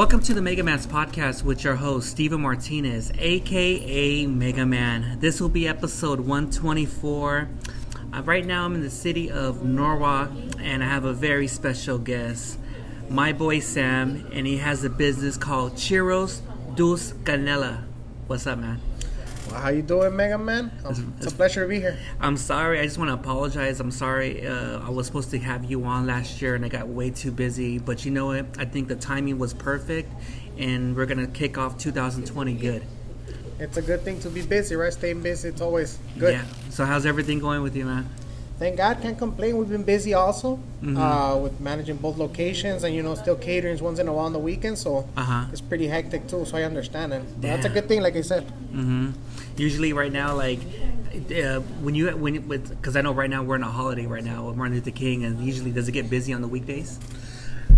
Welcome to the Mega Man's podcast with your host, Steven Martinez, aka Mega Man. This will be episode 124. Uh, right now, I'm in the city of Norwalk and I have a very special guest, my boy Sam, and he has a business called Churros Dulce Canela. What's up, man? Well, how you doing, Mega Man? Um, it's a pleasure to be here. I'm sorry. I just want to apologize. I'm sorry. Uh, I was supposed to have you on last year, and I got way too busy. But you know what? I think the timing was perfect, and we're gonna kick off 2020 good. It's a good thing to be busy, right? Staying busy, it's always good. Yeah. So how's everything going with you, man? Thank God, can't complain. We've been busy also mm-hmm. uh, with managing both locations, and you know, still catering once in a while on the weekends. So uh-huh. it's pretty hectic too. So I understand, and yeah. that's a good thing, like I said. Mm-hmm. Usually, right now, like uh, when you when with because I know right now we're in a holiday right now with Martin Luther King, and usually does it get busy on the weekdays?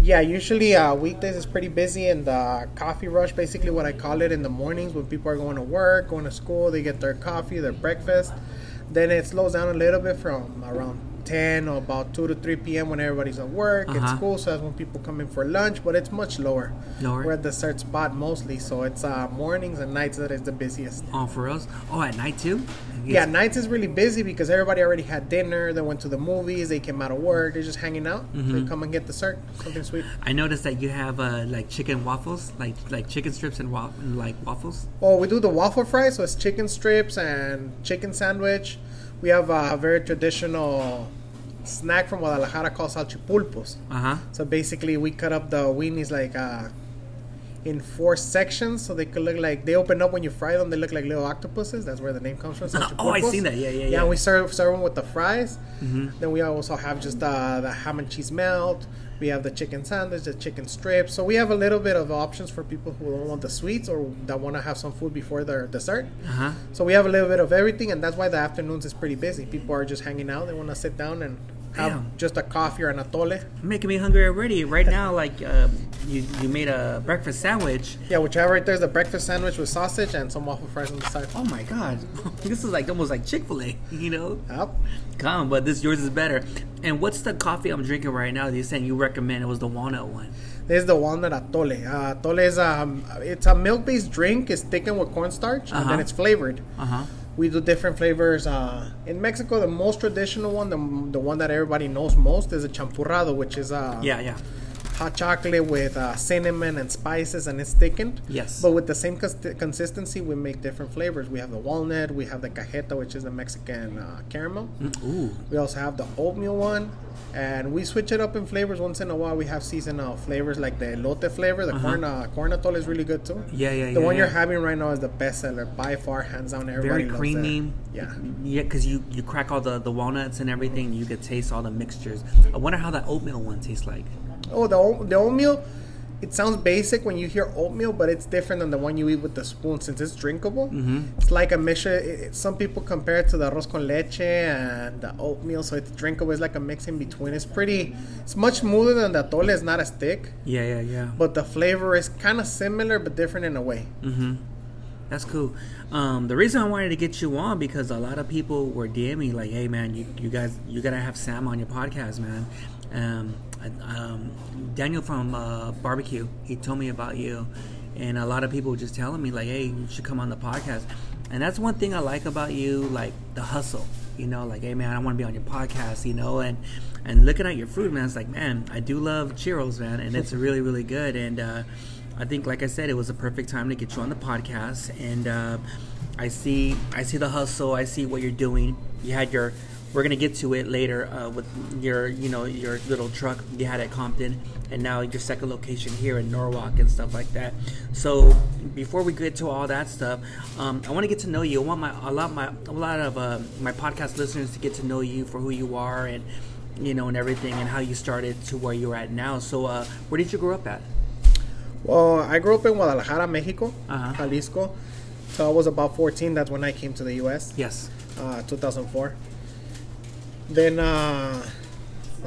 Yeah, usually uh, weekdays is pretty busy, and the coffee rush, basically what I call it, in the mornings when people are going to work, going to school, they get their coffee, their breakfast then it slows down a little bit from around 10 or about 2 to 3 p.m. when everybody's at work, uh-huh. at school, so that's when people come in for lunch, but it's much lower. Lower? We're at the third spot mostly, so it's uh, mornings and nights that is the busiest. Oh, for us? Oh, at night too? Yeah, nights is really busy because everybody already had dinner, they went to the movies, they came out of work, they're just hanging out. Mm-hmm. They come and get the dessert, something sweet. I noticed that you have uh, like chicken waffles, like like chicken strips and wa- like waffles. Oh, we do the waffle fry, so it's chicken strips and chicken sandwich we have a very traditional snack from Guadalajara called salchipulpos. Uh-huh. So basically, we cut up the weenies like uh, in four sections, so they could look like they open up when you fry them. They look like little octopuses. That's where the name comes from. oh, I seen that. Yeah, yeah, yeah. Yeah, we serve serve them with the fries. Mm-hmm. Then we also have just uh, the ham and cheese melt. We have the chicken sandwich, the chicken strips. So we have a little bit of options for people who don't want the sweets or that want to have some food before their dessert. Uh-huh. So we have a little bit of everything, and that's why the afternoons is pretty busy. People are just hanging out. They want to sit down and have Damn. just a coffee or an atole. Making me hungry already. Right now, like um, you, you made a breakfast sandwich. Yeah, which I have right there is a breakfast sandwich with sausage and some waffle fries on the side. Oh my god, this is like almost like Chick Fil A, you know? Yep. Come, but this yours is better. And what's the coffee I'm drinking right now? You saying you recommend it was the walnut one. This is the walnut atole. Uh, atole is um, it's a milk based drink. It's thickened with cornstarch uh-huh. and then it's flavored. Uh huh we do different flavors. Uh, in Mexico, the most traditional one, the, the one that everybody knows most, is a champurrado, which is uh, yeah, yeah, hot chocolate with uh, cinnamon and spices, and it's thickened. Yes. But with the same cons- consistency, we make different flavors. We have the walnut, we have the cajeta, which is the Mexican uh, caramel. Mm, ooh. We also have the oatmeal one and we switch it up in flavors once in a while. We have seasonal flavors like the elote flavor. The uh-huh. corn uh, corn atole is really good too. Yeah, yeah, The yeah, one yeah. you're having right now is the best seller by far, hands down. Everybody very creamy. Yeah, yeah, because you you crack all the the walnuts and everything. You could taste all the mixtures. I wonder how that oatmeal one tastes like. Oh, the the oatmeal it sounds basic when you hear oatmeal, but it's different than the one you eat with the spoon since it's drinkable. Mm-hmm. It's like a mixture. It, some people compare it to the arroz con leche and the oatmeal, so it's drinkable. It's like a mix in between. It's pretty. It's much smoother than the atole. It's not as thick. Yeah, yeah, yeah. But the flavor is kind of similar, but different in a way. Mm-hmm. That's cool. Um, the reason I wanted to get you on because a lot of people were DMing like, "Hey, man, you, you guys, you gotta have Sam on your podcast, man." Um, um, Daniel from uh, Barbecue, he told me about you, and a lot of people were just telling me like, "Hey, you should come on the podcast." And that's one thing I like about you, like the hustle. You know, like, "Hey, man, I want to be on your podcast." You know, and and looking at your food, man, it's like, man, I do love churros, man, and it's really, really good. And uh, I think, like I said, it was a perfect time to get you on the podcast. And uh, I see, I see the hustle. I see what you're doing. You had your we're gonna get to it later uh, with your you know your little truck you had at Compton and now your second location here in Norwalk and stuff like that. So before we get to all that stuff, um, I want to get to know you. I want my a lot my a lot of uh, my podcast listeners to get to know you for who you are and you know and everything and how you started to where you're at now. So uh, where did you grow up at? Well, I grew up in Guadalajara, Mexico, uh-huh. Jalisco. So I was about 14. That's when I came to the U.S. Yes. Uh, 2004. Then uh,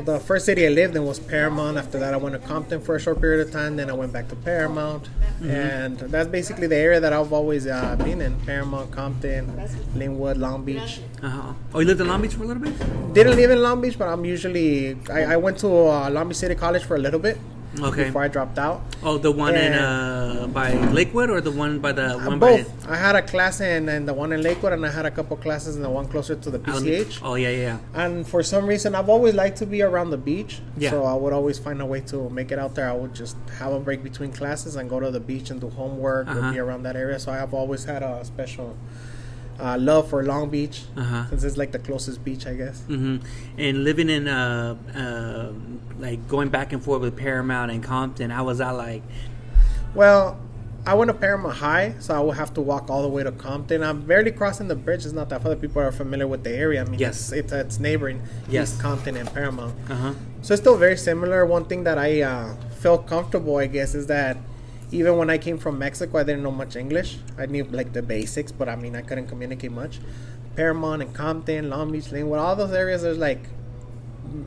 the first city I lived in was Paramount. After that, I went to Compton for a short period of time. Then I went back to Paramount, mm-hmm. and that's basically the area that I've always uh, been in: Paramount, Compton, Lynwood, Long Beach. Uh-huh. Oh, you lived in Long Beach for a little bit? Didn't live in Long Beach, but I'm usually I, I went to uh, Long Beach City College for a little bit. Okay. Before I dropped out. Oh, the one in uh by Lakewood or the one by the one both. I had a class in, in the one in Lakewood, and I had a couple classes in the one closer to the PCH. Oh yeah, yeah. And for some reason, I've always liked to be around the beach. Yeah. So I would always find a way to make it out there. I would just have a break between classes and go to the beach and do homework Uh-huh. or be around that area. So I have always had a special uh, love for Long Beach Uh huh. since it's like the closest beach, I guess. hmm And living in uh, uh, like going back and forth with Paramount and Compton, how was that like? Well, I went to Paramount High, so I would have to walk all the way to Compton. I'm barely crossing the bridge. It's not that far. People are familiar with the area. I mean, Yes. it's, it's, it's neighboring Yes. East Compton and Paramount. Uh huh. So it's still very similar. One thing that I uh, felt comfortable, I guess, is that even when I came from Mexico, I didn't know much English. I knew like the basics, but I mean, I couldn't communicate much. Paramount and Compton, Long Beach, Lynwood, all those areas, there's like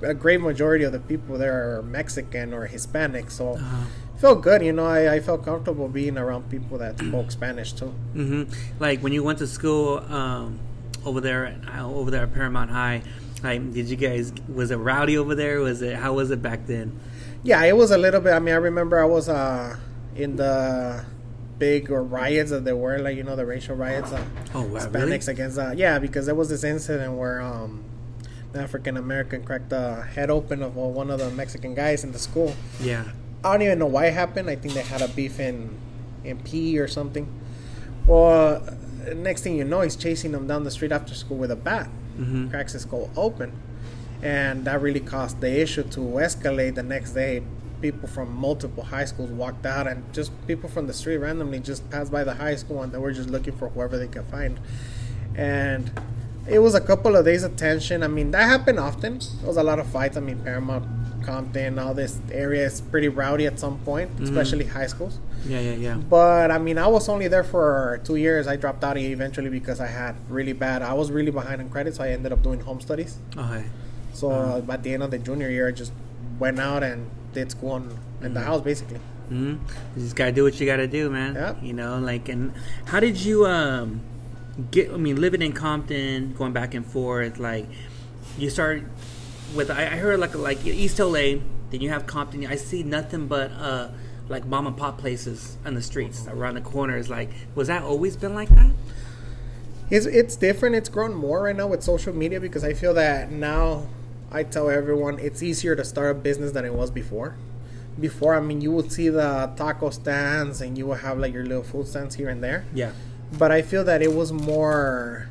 a great majority of the people there are Mexican or Hispanic. So Uh-huh. it felt good, you know. I, I felt comfortable being around people that spoke Spanish too. hmm Like when you went to school um, over there, at- uh, over there at Paramount High. Like, did you guys? Was it rowdy over there? Was it? How was it back then? Yeah, it was a little bit. I mean, I remember I was uh, in the big riots that there were, like you know, the racial riots. Uh, Oh, wow, Hispanics really? against uh, yeah, because there was this incident where um, an African American cracked the head open of uh, one of the Mexican guys in the school. Yeah. I don't even know why it happened. I think they had a beef in in P or something. Well, next thing you know, he's chasing them down the street after school with a bat. hmm Cracks his skull open, and that really caused the issue to escalate. The next day, people from multiple high schools walked out, and just people from the street randomly just passed by the high school, and they were just looking for whoever they could find. And it was a couple of days of tension. I mean, that happened often. There was a lot of fights. I mean, Paramount, Compton, all this area is pretty rowdy at some point, especially high schools. Yeah, yeah, yeah. But I mean, I was only there for two years. I dropped out eventually because I had really bad. I was really behind in credits, so I ended up doing home studies. Okay. So uh, at the end of the junior year, I just went out and did school in, in the house, basically. hmm You just gotta do what you gotta do, man. Yep. You know, like, and how did you um get? I mean, living in Compton, going back and forth, like, you start with. I, I heard like like East LA, then you have Compton. I see nothing but uh like mom and pop places on the streets around the corners. Like, was that always been like that? It's it's different. It's grown more right now with social media because I feel that now I tell everyone it's easier to start a business than it was before. Before, I mean, you would see the taco stands and you would have like your little food stands here and there. Yeah. but I feel that it was more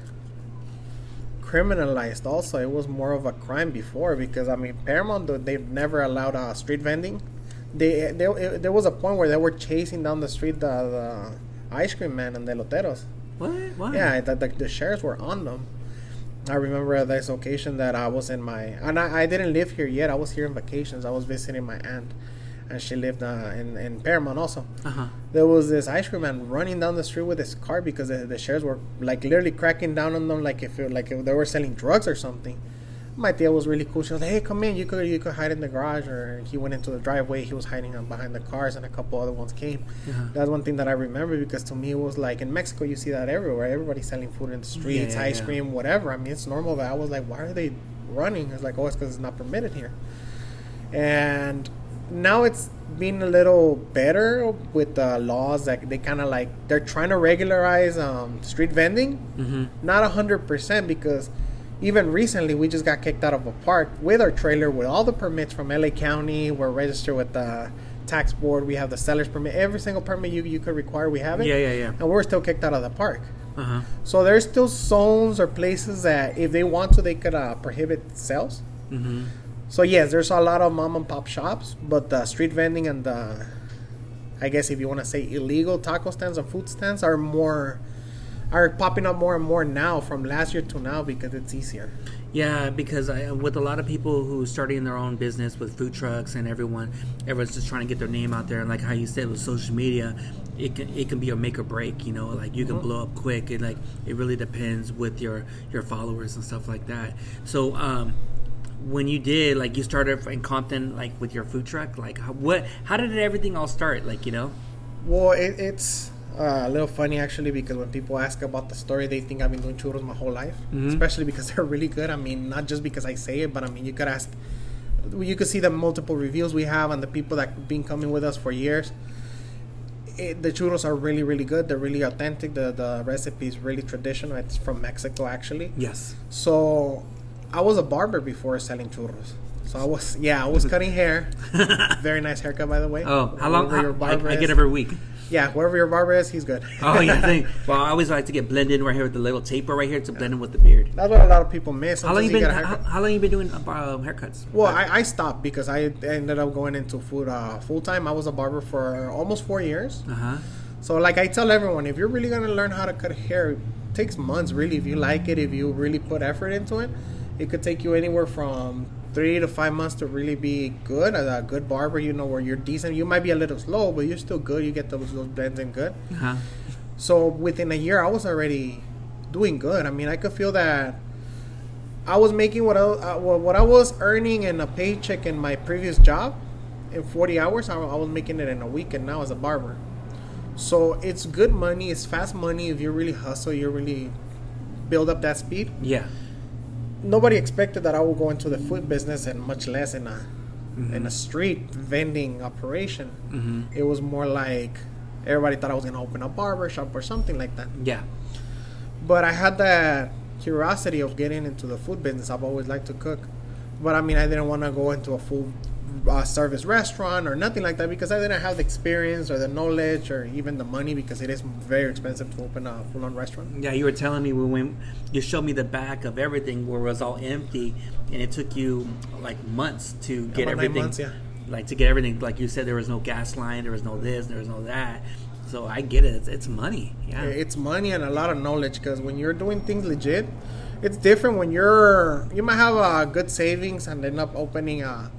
criminalized. Also, it was more of a crime before because I mean, Paramount they've never allowed uh, street vending. They, they it, there was a point where they were chasing down the street the, the ice cream man and the loteros. What? Why? Yeah, the, the, the sheriffs were on them. I remember at this occasion that I was in my and I, I didn't live here yet. I was here in vacations. I was visiting my aunt, and she lived uh, in in Paramount also Uh huh. there was this ice cream man running down the street with his car because the, the sheriffs were like literally cracking down on them like if it, like if they were selling drugs or something. My tia was really cool. She was like, "Hey, come in. You could you could hide in the garage." Or he went into the driveway. He was hiding behind the cars, and a couple other ones came. Uh-huh. That's one thing that I remember because to me it was like in Mexico you see that everywhere. Everybody's selling food in the streets, Yeah, ice yeah. cream, whatever. I mean, it's normal. But I was like, why are they running? It's like, oh, it's because it's not permitted here. And now it's been a little better with the laws that they kind of like they're trying to regularize um, street vending. Mm-hmm. Not a hundred percent because even recently we just got kicked out of a park with our trailer with all the permits from LA County. We're registered with the tax board. We have the seller's permit. Every single permit you you could require, we have it. Yeah, yeah, yeah. And we're still kicked out of the park. Uh huh. So there's still zones or places that if they want to, they could uh, prohibit sales. Mm-hmm. So yes, there's a lot of mom and pop shops, but the street vending and the, I guess if you want to say illegal taco stands and food stands are more, are popping up more and more now from last year to now because it's easier. Yeah, because I, with a lot of people who are starting their own business with food trucks and everyone, everyone's just trying to get their name out there. And like how you said with social media, it can it can be a make or break. You know, like you can blow up quick. It like it really depends with your your followers and stuff like that. So um, when you did like you started in Compton like with your food truck, like how, what how did everything all start? Like you know. Well, it, it's uh, a little funny actually because when people ask about the story, they think I've been doing churros my whole life, Mhm. especially because they're really good. I mean, not just because I say it, but I mean, you could ask you could see the multiple reviews we have and the people that been coming with us for years. It, the churros are really, really good. They're really authentic. The the recipe is really traditional. It's from Mexico, actually. Yes. So, I was a barber before selling churros. So I was, yeah, I was cutting hair. Very nice haircut, by the way. Oh, how long? How, your I, barber I get every week. Yeah, whoever your barber is, he's good. Oh yeah, I think. Well, I always like to get blended right here with the little taper right here to blend in with the beard. That's what a lot of people miss. How long you been? How, how long you been doing uh, haircuts? Well, I, I stopped because I ended up going into food uh, full time. I was a barber for almost four years. Uh huh. So, like I tell everyone, if you're really gonna learn how to cut hair, it takes months. Really, if you like it, if you really put effort into it, it could take you anywhere from three to five months to really be good as a good barber. You know, where you're decent. You might be a little slow, but you're still good. You get those those blends in good. Uh huh. So within a year, I was already doing good. I mean, I could feel that I was making what I uh, what what I was earning in a paycheck in my previous job in 40 hours. I, I was making it in a week, and now as a barber. So it's good money. It's fast money if you really hustle. You really build up that speed. Yeah. Nobody expected that I would go into the food business, and much less in a in a street vending operation. Mm-hmm. It was more like everybody thought I was gonna open a barber shop or something like that. Yeah. But I had that curiosity of getting into the food business. I've always liked to cook, but I mean, I didn't want to go into a full uh, service restaurant or nothing like that because I didn't have the experience or the knowledge or even the money because it is very expensive to open a full-on restaurant. Yeah, you were telling me when, when you showed me the back of everything where it was all empty, and it took you like months to get About everything. months, yeah. Like to get everything, like you said, there was no gas line, there was no this, there was no that. So I get it. It's, it's money. Yeah. It's money and a lot of knowledge because when you're doing things legit, it's different when you're you might have a good savings and end up opening a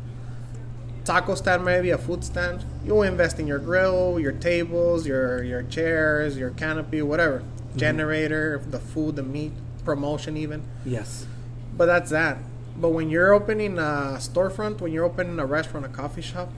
taco stand, maybe a food stand. You'll invest in your grill, your tables, your your chairs, your canopy, whatever, generator, the food, the meat, promotion even. yes. But that's that. But when you're opening a storefront, when you're opening a restaurant, a coffee shop,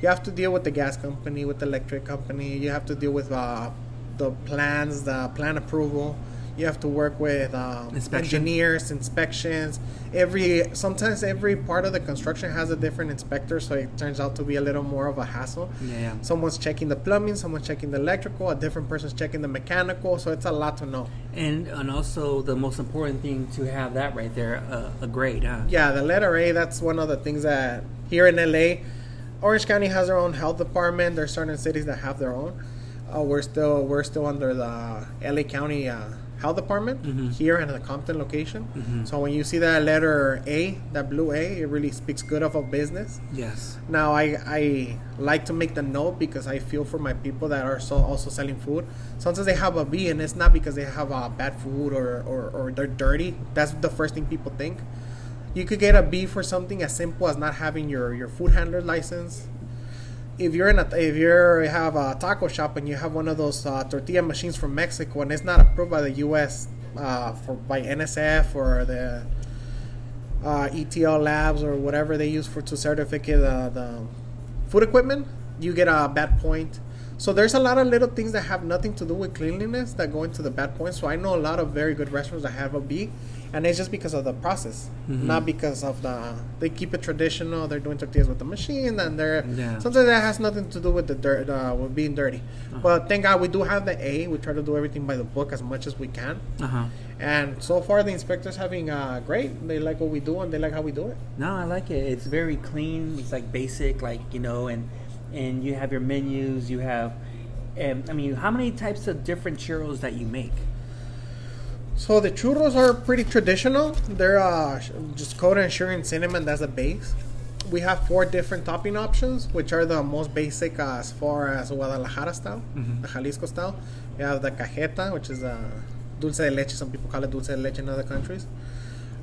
you have to deal with the gas company, with the electric company. You have to deal with uh, the plans, the plan approval. You have to work with um, Inspection. engineers, inspections. Every sometimes every part of the construction has a different inspector, so it turns out to be a little more of a hassle. Yeah. Someone's checking the plumbing, someone's checking the electrical, a different person's checking the mechanical. So it's a lot to know. And and also the most important thing to have that right there, uh, a grade, huh? Yeah, the letter A, that's one of the things that here in LA, Orange County has their own health department. There's certain cities that have their own. Uh, we're still we're still under the LA County uh, Health Department Mhm. here in the Compton location. Mhm. So when you see that letter A, that blue A, it really speaks good of a business. Yes. Now I I like to make the note because I feel for my people that are so also selling food. Sometimes they have a B and it's not because they have uh, bad food or, or or they're dirty. That's the first thing people think. You could get a B for something as simple as not having your your food handler license. If you're in a if you have a taco shop and you have one of those uh, tortilla machines from Mexico and it's not approved by the U.S. Uh, for by NSF or the uh, ETL labs or whatever they use for to certificate the food equipment, you get a bad point. So there's a lot of little things that have nothing to do with cleanliness that go into the bad points. So I know a lot of very good restaurants that have a B, and it's just because of the process, Mhm. not because of the. They keep it traditional. They're doing tortillas with the machine, and they're Yeah. sometimes that has nothing to do with the dirt, uh, with being dirty. Uh-huh. But thank God we do have the A. We try to do everything by the book as much as we can. Uh huh. And so far, the inspectors having uh, great. They like what we do, and they like how we do it. No, I like it. It's very clean. It's like basic, like you know, and and you have your menus. You have, um, I mean, how many types of different churros that you make? So the churros are pretty traditional. They're uh, just coated in sugar and cinnamon. That's the base. We have four different topping options, which are the most basic uh, as far as Guadalajara style, Mhm. the Jalisco style. We have the cajeta, which is uh, dulce de leche. Some people call it dulce de leche in other countries.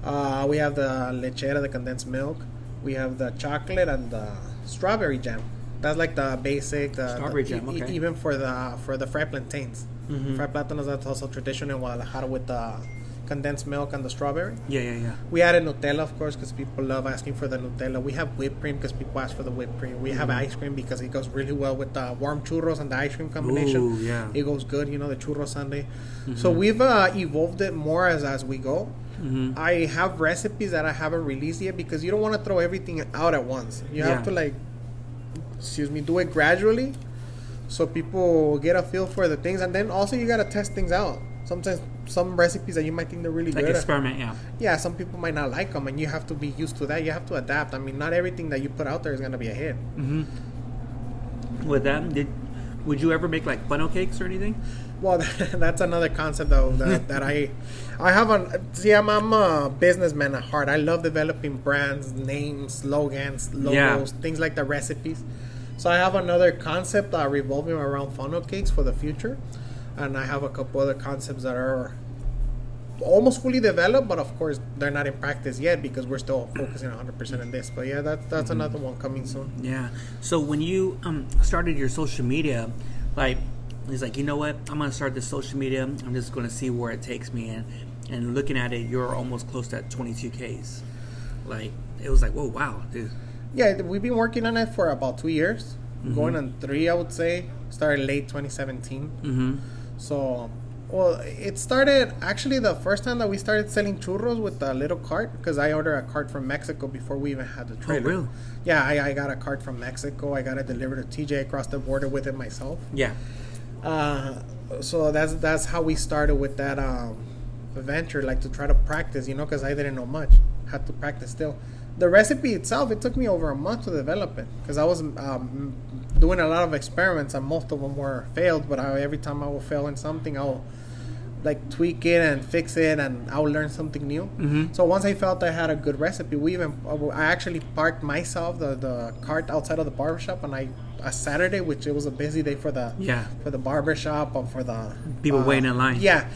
Uh, we have the lechera, the condensed milk. We have the chocolate and the strawberry jam. That's like the basic. The, Strawberry the- jam, e- okay. even for the for the fried plantains. Mhm. Fried plátanos that's also traditional in Guadalajara with the condensed milk and the strawberry. Yeah, yeah, yeah. We added Nutella, of course, because people love asking for the Nutella. We have whipped cream because people ask for the whipped cream. We have Mm-hmm. ice cream because it goes really well with the warm churros and the ice cream combination. Ooh, yeah. It goes good, you know, the churro sundae. Mm-hmm. So we've uh, evolved it more as as we go. Mhm. I have recipes that I haven't released yet because you don't want to throw everything out at once. You have to like, excuse me, do it gradually, so people get a feel for the things, and then also you gotta test things out. Sometimes some recipes that you might think they're really Like good. at- experiment, yeah. yeah, some people might not like them, and you have to be used to that. You have to adapt. I mean, not everything that you put out there is gonna be a hit. hmm With that, did would you ever make like funnel cakes or anything? Well, that's another concept though that, that I, I have a see. I'm, I'm a businessman at heart. I love developing brands, names, slogans, logos, Yeah. things like the recipes. So I have another concept uh, revolving around funnel cakes for the future, and I have a couple other concepts that are almost fully developed, but of course they're not in practice yet because we're still focusing 100% on this. But yeah, that's that's another one coming soon. Yeah. So when you um, started your social media, like he's like, you know what? I'm gonna start this social media. I'm just gonna see where it takes me. And and looking at it, you're almost close to 22ks. Like it was like, whoa, wow, dude. Yeah, we've been working on it for about two years, going on three, I would say. Started late 2017. Mm-hmm. So, well, it started actually the first time that we started selling churros with a little cart because I ordered a cart from Mexico before we even had the trailer. Oh, really? Yeah, I, I got a cart from Mexico. I got it delivered to TJ across the border with it myself. Yeah. Uh, so that's that's how we started with that um, venture, like to try to practice, you know, because I didn't know much. Had to practice still. The recipe itself, it took me over a month to develop it because I was um, doing a lot of experiments and most of them were failed. But I, every time I will fail in something, I'll like tweak it and fix it, and I'll learn something new. Mhm. So once I felt I had a good recipe, we even I actually parked myself the the cart outside of the barbershop, and I a Saturday, which it was a busy day for the Yeah. for the barber shop or for the People uh, waiting in line. Yeah,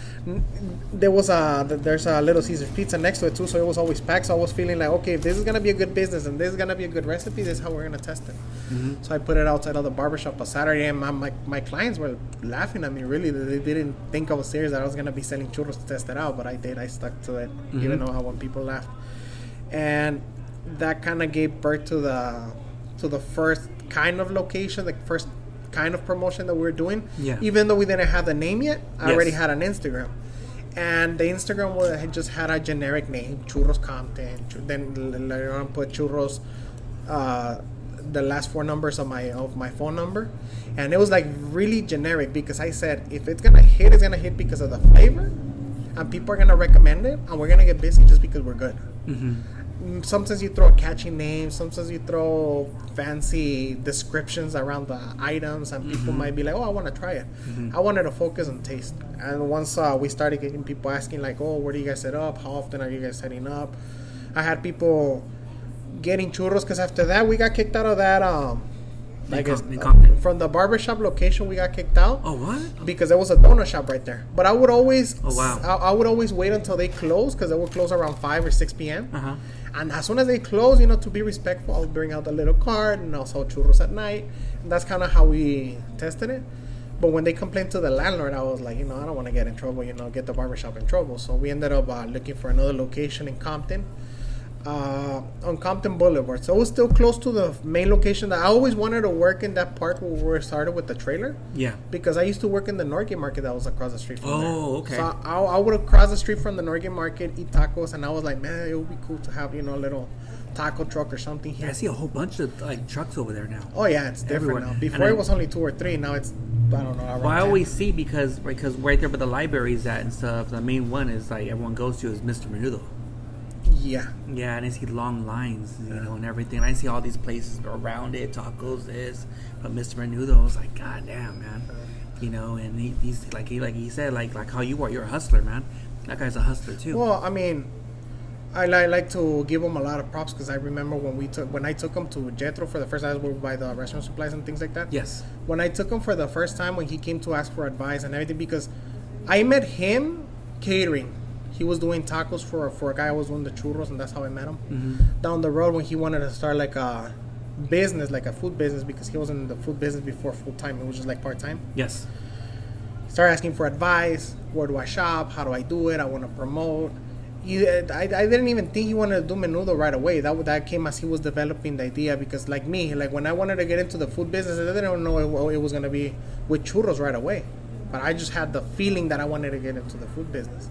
there was a there's a Little Caesars pizza next to it too, so it was always packed. So I was feeling like, okay, if this is gonna be a good business and this is gonna be a good recipe, this is how we're gonna test it. Mm-hmm. So I put it outside of the barber shop on Saturday, and my, my my clients were laughing at me. Really, they didn't think I was serious that I was gonna be selling churros to test it out, but I did. I stuck to it, even Mhm. though how when people laughed, and that kind of gave birth to the to the first kind of location, the first kind of promotion that we were doing. Yeah. Even though we didn't have the name yet, I Yes. already had an Instagram. And the Instagram was, had just had a generic name, Churros Compton. Then later on, put Churros, uh, the last four numbers of my of my phone number, and it was like really generic because I said if it's gonna hit, it's gonna hit because of the flavor, and people are gonna recommend it, and we're gonna get busy just because we're good. Mm-hmm. Sometimes you throw a catchy name, sometimes you throw fancy descriptions around the items, and people might be like, "Oh, I want to try it." I wanted to focus on taste, and once uh, we started getting people asking like, "Oh, where do you guys set up? How often are you guys setting up?" I had people getting churros because after that we got kicked out of that. Um, In I guess Com- uh, from the barbershop location, we got kicked out Oh, what? because there was a donut shop right there. But I would always, Oh, wow. I, I would always wait until they close because they would close around five or six p.m. Uh huh. And as soon as they close, you know, to be respectful, I'll bring out the little card and I'll also churros at night. And that's kind of how we tested it. But when they complained to the landlord, I was like, you know, I don't want to get in trouble, you know, get the barbershop in trouble. So we ended up uh, looking for another location in Compton, uh, on Compton Boulevard. So it was still close to the main location that I always wanted to work in that part where we started with the trailer Yeah. because I used to work in the Northgate market that was across the street from there. Oh, okay. So I, I would have crossed the street from the Northgate market, eat tacos, and I was like, man, it would be cool to have you know a little taco truck or something Yeah, here. I see a whole bunch of like trucks over there now. Oh yeah, it's different Everywhere. now. Before I- it was only two or three. Now it's I don't know. Well, I 10. always see because because right there where the libraries at and stuff. The main one is like everyone goes to is Mr. Menudo. Yeah. Yeah, and I see long lines, you know, and everything. I see all these places around it, tacos, this, but Mr. Menudo was like, God damn, man, you know. And he, he's like he like he said like like how you are, you're a hustler, man. That guy's a hustler too. Well, I mean, I li- like to give him a lot of props because I remember when we took when I took him to Jetro for the first time we buy the restaurant supplies and things like that. yes. when I took him for the first time when he came to ask for advice and everything because I met him catering. He was doing tacos for for a guy who was doing the churros and that's how I met him. Mm-hmm. Down the road when he wanted to start like a business, like a food business because he was in the food business before full time. It was just like part time. Yes. start asking for advice. Where do I shop? How do I do it? I want to promote. You, I, I didn't even think he wanted to do menudo right away. That that came as he was developing the idea. Because like me, like when I wanted to get into the food business, I didn't know it, it was gonna be with churros right away. But I just had the feeling that I wanted to get into the food business.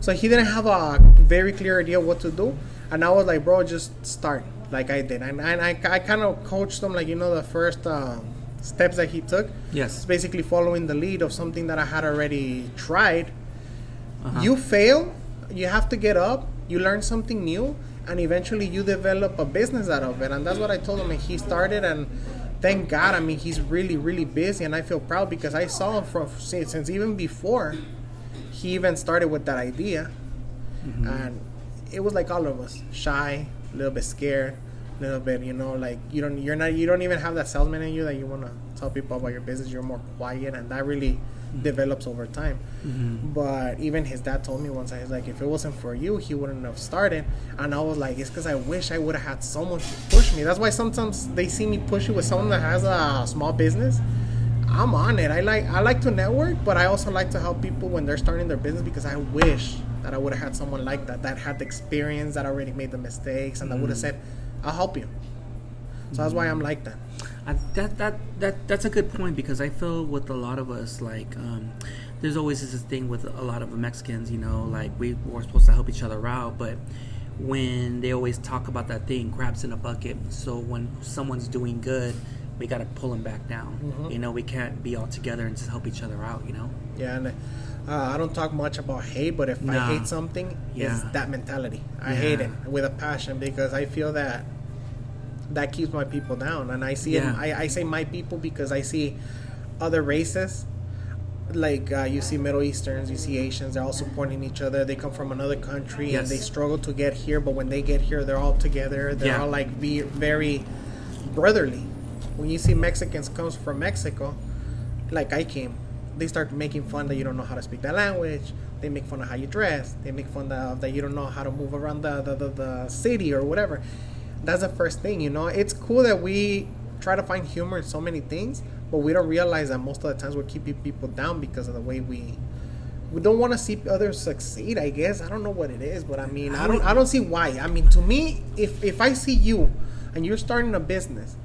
So he didn't have a very clear idea what to do, and I was like, bro, just start like I did, and, and I, I kind of coached him like you know the first. Uh, steps that he took. Yes. It's basically following the lead of something that I had already tried. Uh-huh. You fail, you have to get up, you learn something new, and eventually you develop a business out of it. And that's what I told him. And he started, and thank God, I mean, he's really, really busy, and I feel proud because I saw him from since even before he even started with that idea. Mm-hmm. And it was like all of us shy, a little bit scared, a little bit, you know, like you don't you're not you don't even have that salesman in you that you want to tell people about your business. You're more quiet, and that really mm-hmm. develops over time. Mm-hmm. But even his dad told me once, I was like, if it wasn't for you, he wouldn't have started. And I was like, it's because I wish I would have had someone to push me. That's why sometimes they see me push it with someone that has a small business. I'm on it. I like I like to network, but I also like to help people when they're starting their business because I wish that I would have had someone like that that had the experience that already made the mistakes and mm-hmm. that would have said I'll help you. So that's why I'm like that. I, that that that that's a good point because I feel with a lot of us like um, there's always this thing with a lot of Mexicans, you know, like we we're supposed to help each other out, but when they always talk about that thing, crabs in a bucket. So when someone's doing good, we got to pull them back down. Mm-hmm. You know, we can't be all together and just help each other out. You know. Yeah, and uh, I don't talk much about hate, but if I hate something, yeah. it's that mentality. I yeah. hate it with a passion because I feel that that keeps my people down. And I see yeah. it, I, I say my people because I see other races like uh, you see Middle Easterns, you see Asians, they're all supporting each other. They come from another country yes. and they struggle to get here, but when they get here, they're all together. They're yeah. all like be very brotherly. When you see Mexicans comes from Mexico, like I came, they start making fun that you don't know how to speak that language. They make fun of how you dress. They make fun of that you don't know how to move around the, the, the, the city or whatever that's the first thing, you know. It's cool that we try to find humor in so many things, but we don't realize that most of the times we're keeping people down because of the way we we don't want to see others succeed. I guess I don't know what it is, but I mean, I don't I don't see why. I mean, to me, if if I see you and you're starting a business,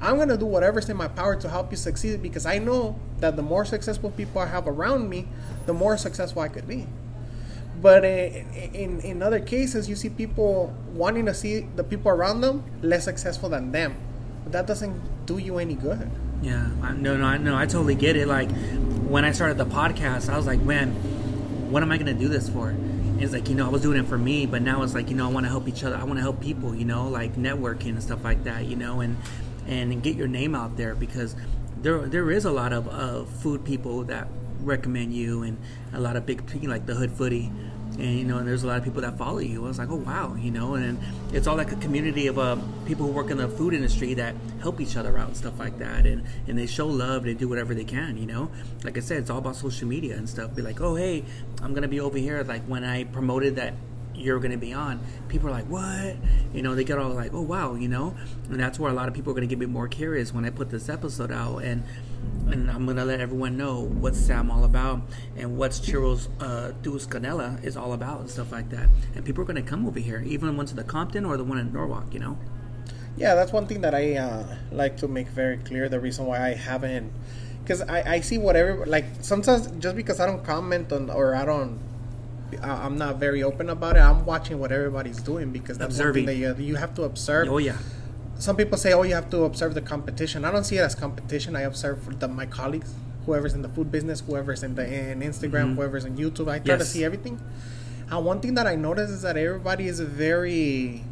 I'm gonna do whatever's in my power to help you succeed because I know that the more successful people I have around me, the more successful I could be. But in, in other cases, you see people wanting to see the people around them less successful than them. But that doesn't do you any good. Yeah, I, no, no, I no, I totally get it. Like when I started the podcast, I was like, man, what am I gonna do this for? It's like you know I was doing it for me, but now it's like you know I want to help each other. I want to help people, you know, like networking and stuff like that, you know, and and get your name out there because there there is a lot of uh, food people that recommend you and a lot of big people like the hood foodie. And you know and there's a lot of people that follow you. I was like oh wow you know and it's all like a community of uh, people who work in the food industry that help each other out and stuff like that. And and they show love they do whatever they can you know. Like i said it's all about social media and stuff. Be like oh hey i'm gonna be over here. Like when i promoted that you're going to be on people are like what you know they get all like oh wow you know and that's where a lot of people are going to get me more curious when i put this episode out and and I'm gonna let everyone know what Sam all about and what's Churros uh, Dulce Canela is all about and stuff like that. And people are gonna come over here, even the ones in the Compton or the one in Norwalk, you know. Yeah, that's one thing that I uh, like to make very clear. The reason why I haven't, because I, I see whatever like sometimes just because I don't comment on or I don't I'm not very open about it. I'm watching what everybody's doing because that's Observing. something that you, you have to observe. Oh yeah some people say, "Oh, you have to observe the competition." I don't see it as competition. I observe the, my colleagues, whoever's in the food business, whoever's in the in Instagram, mm-hmm. whoever's in YouTube. I try yes. to see everything. And one thing that I notice is that everybody is very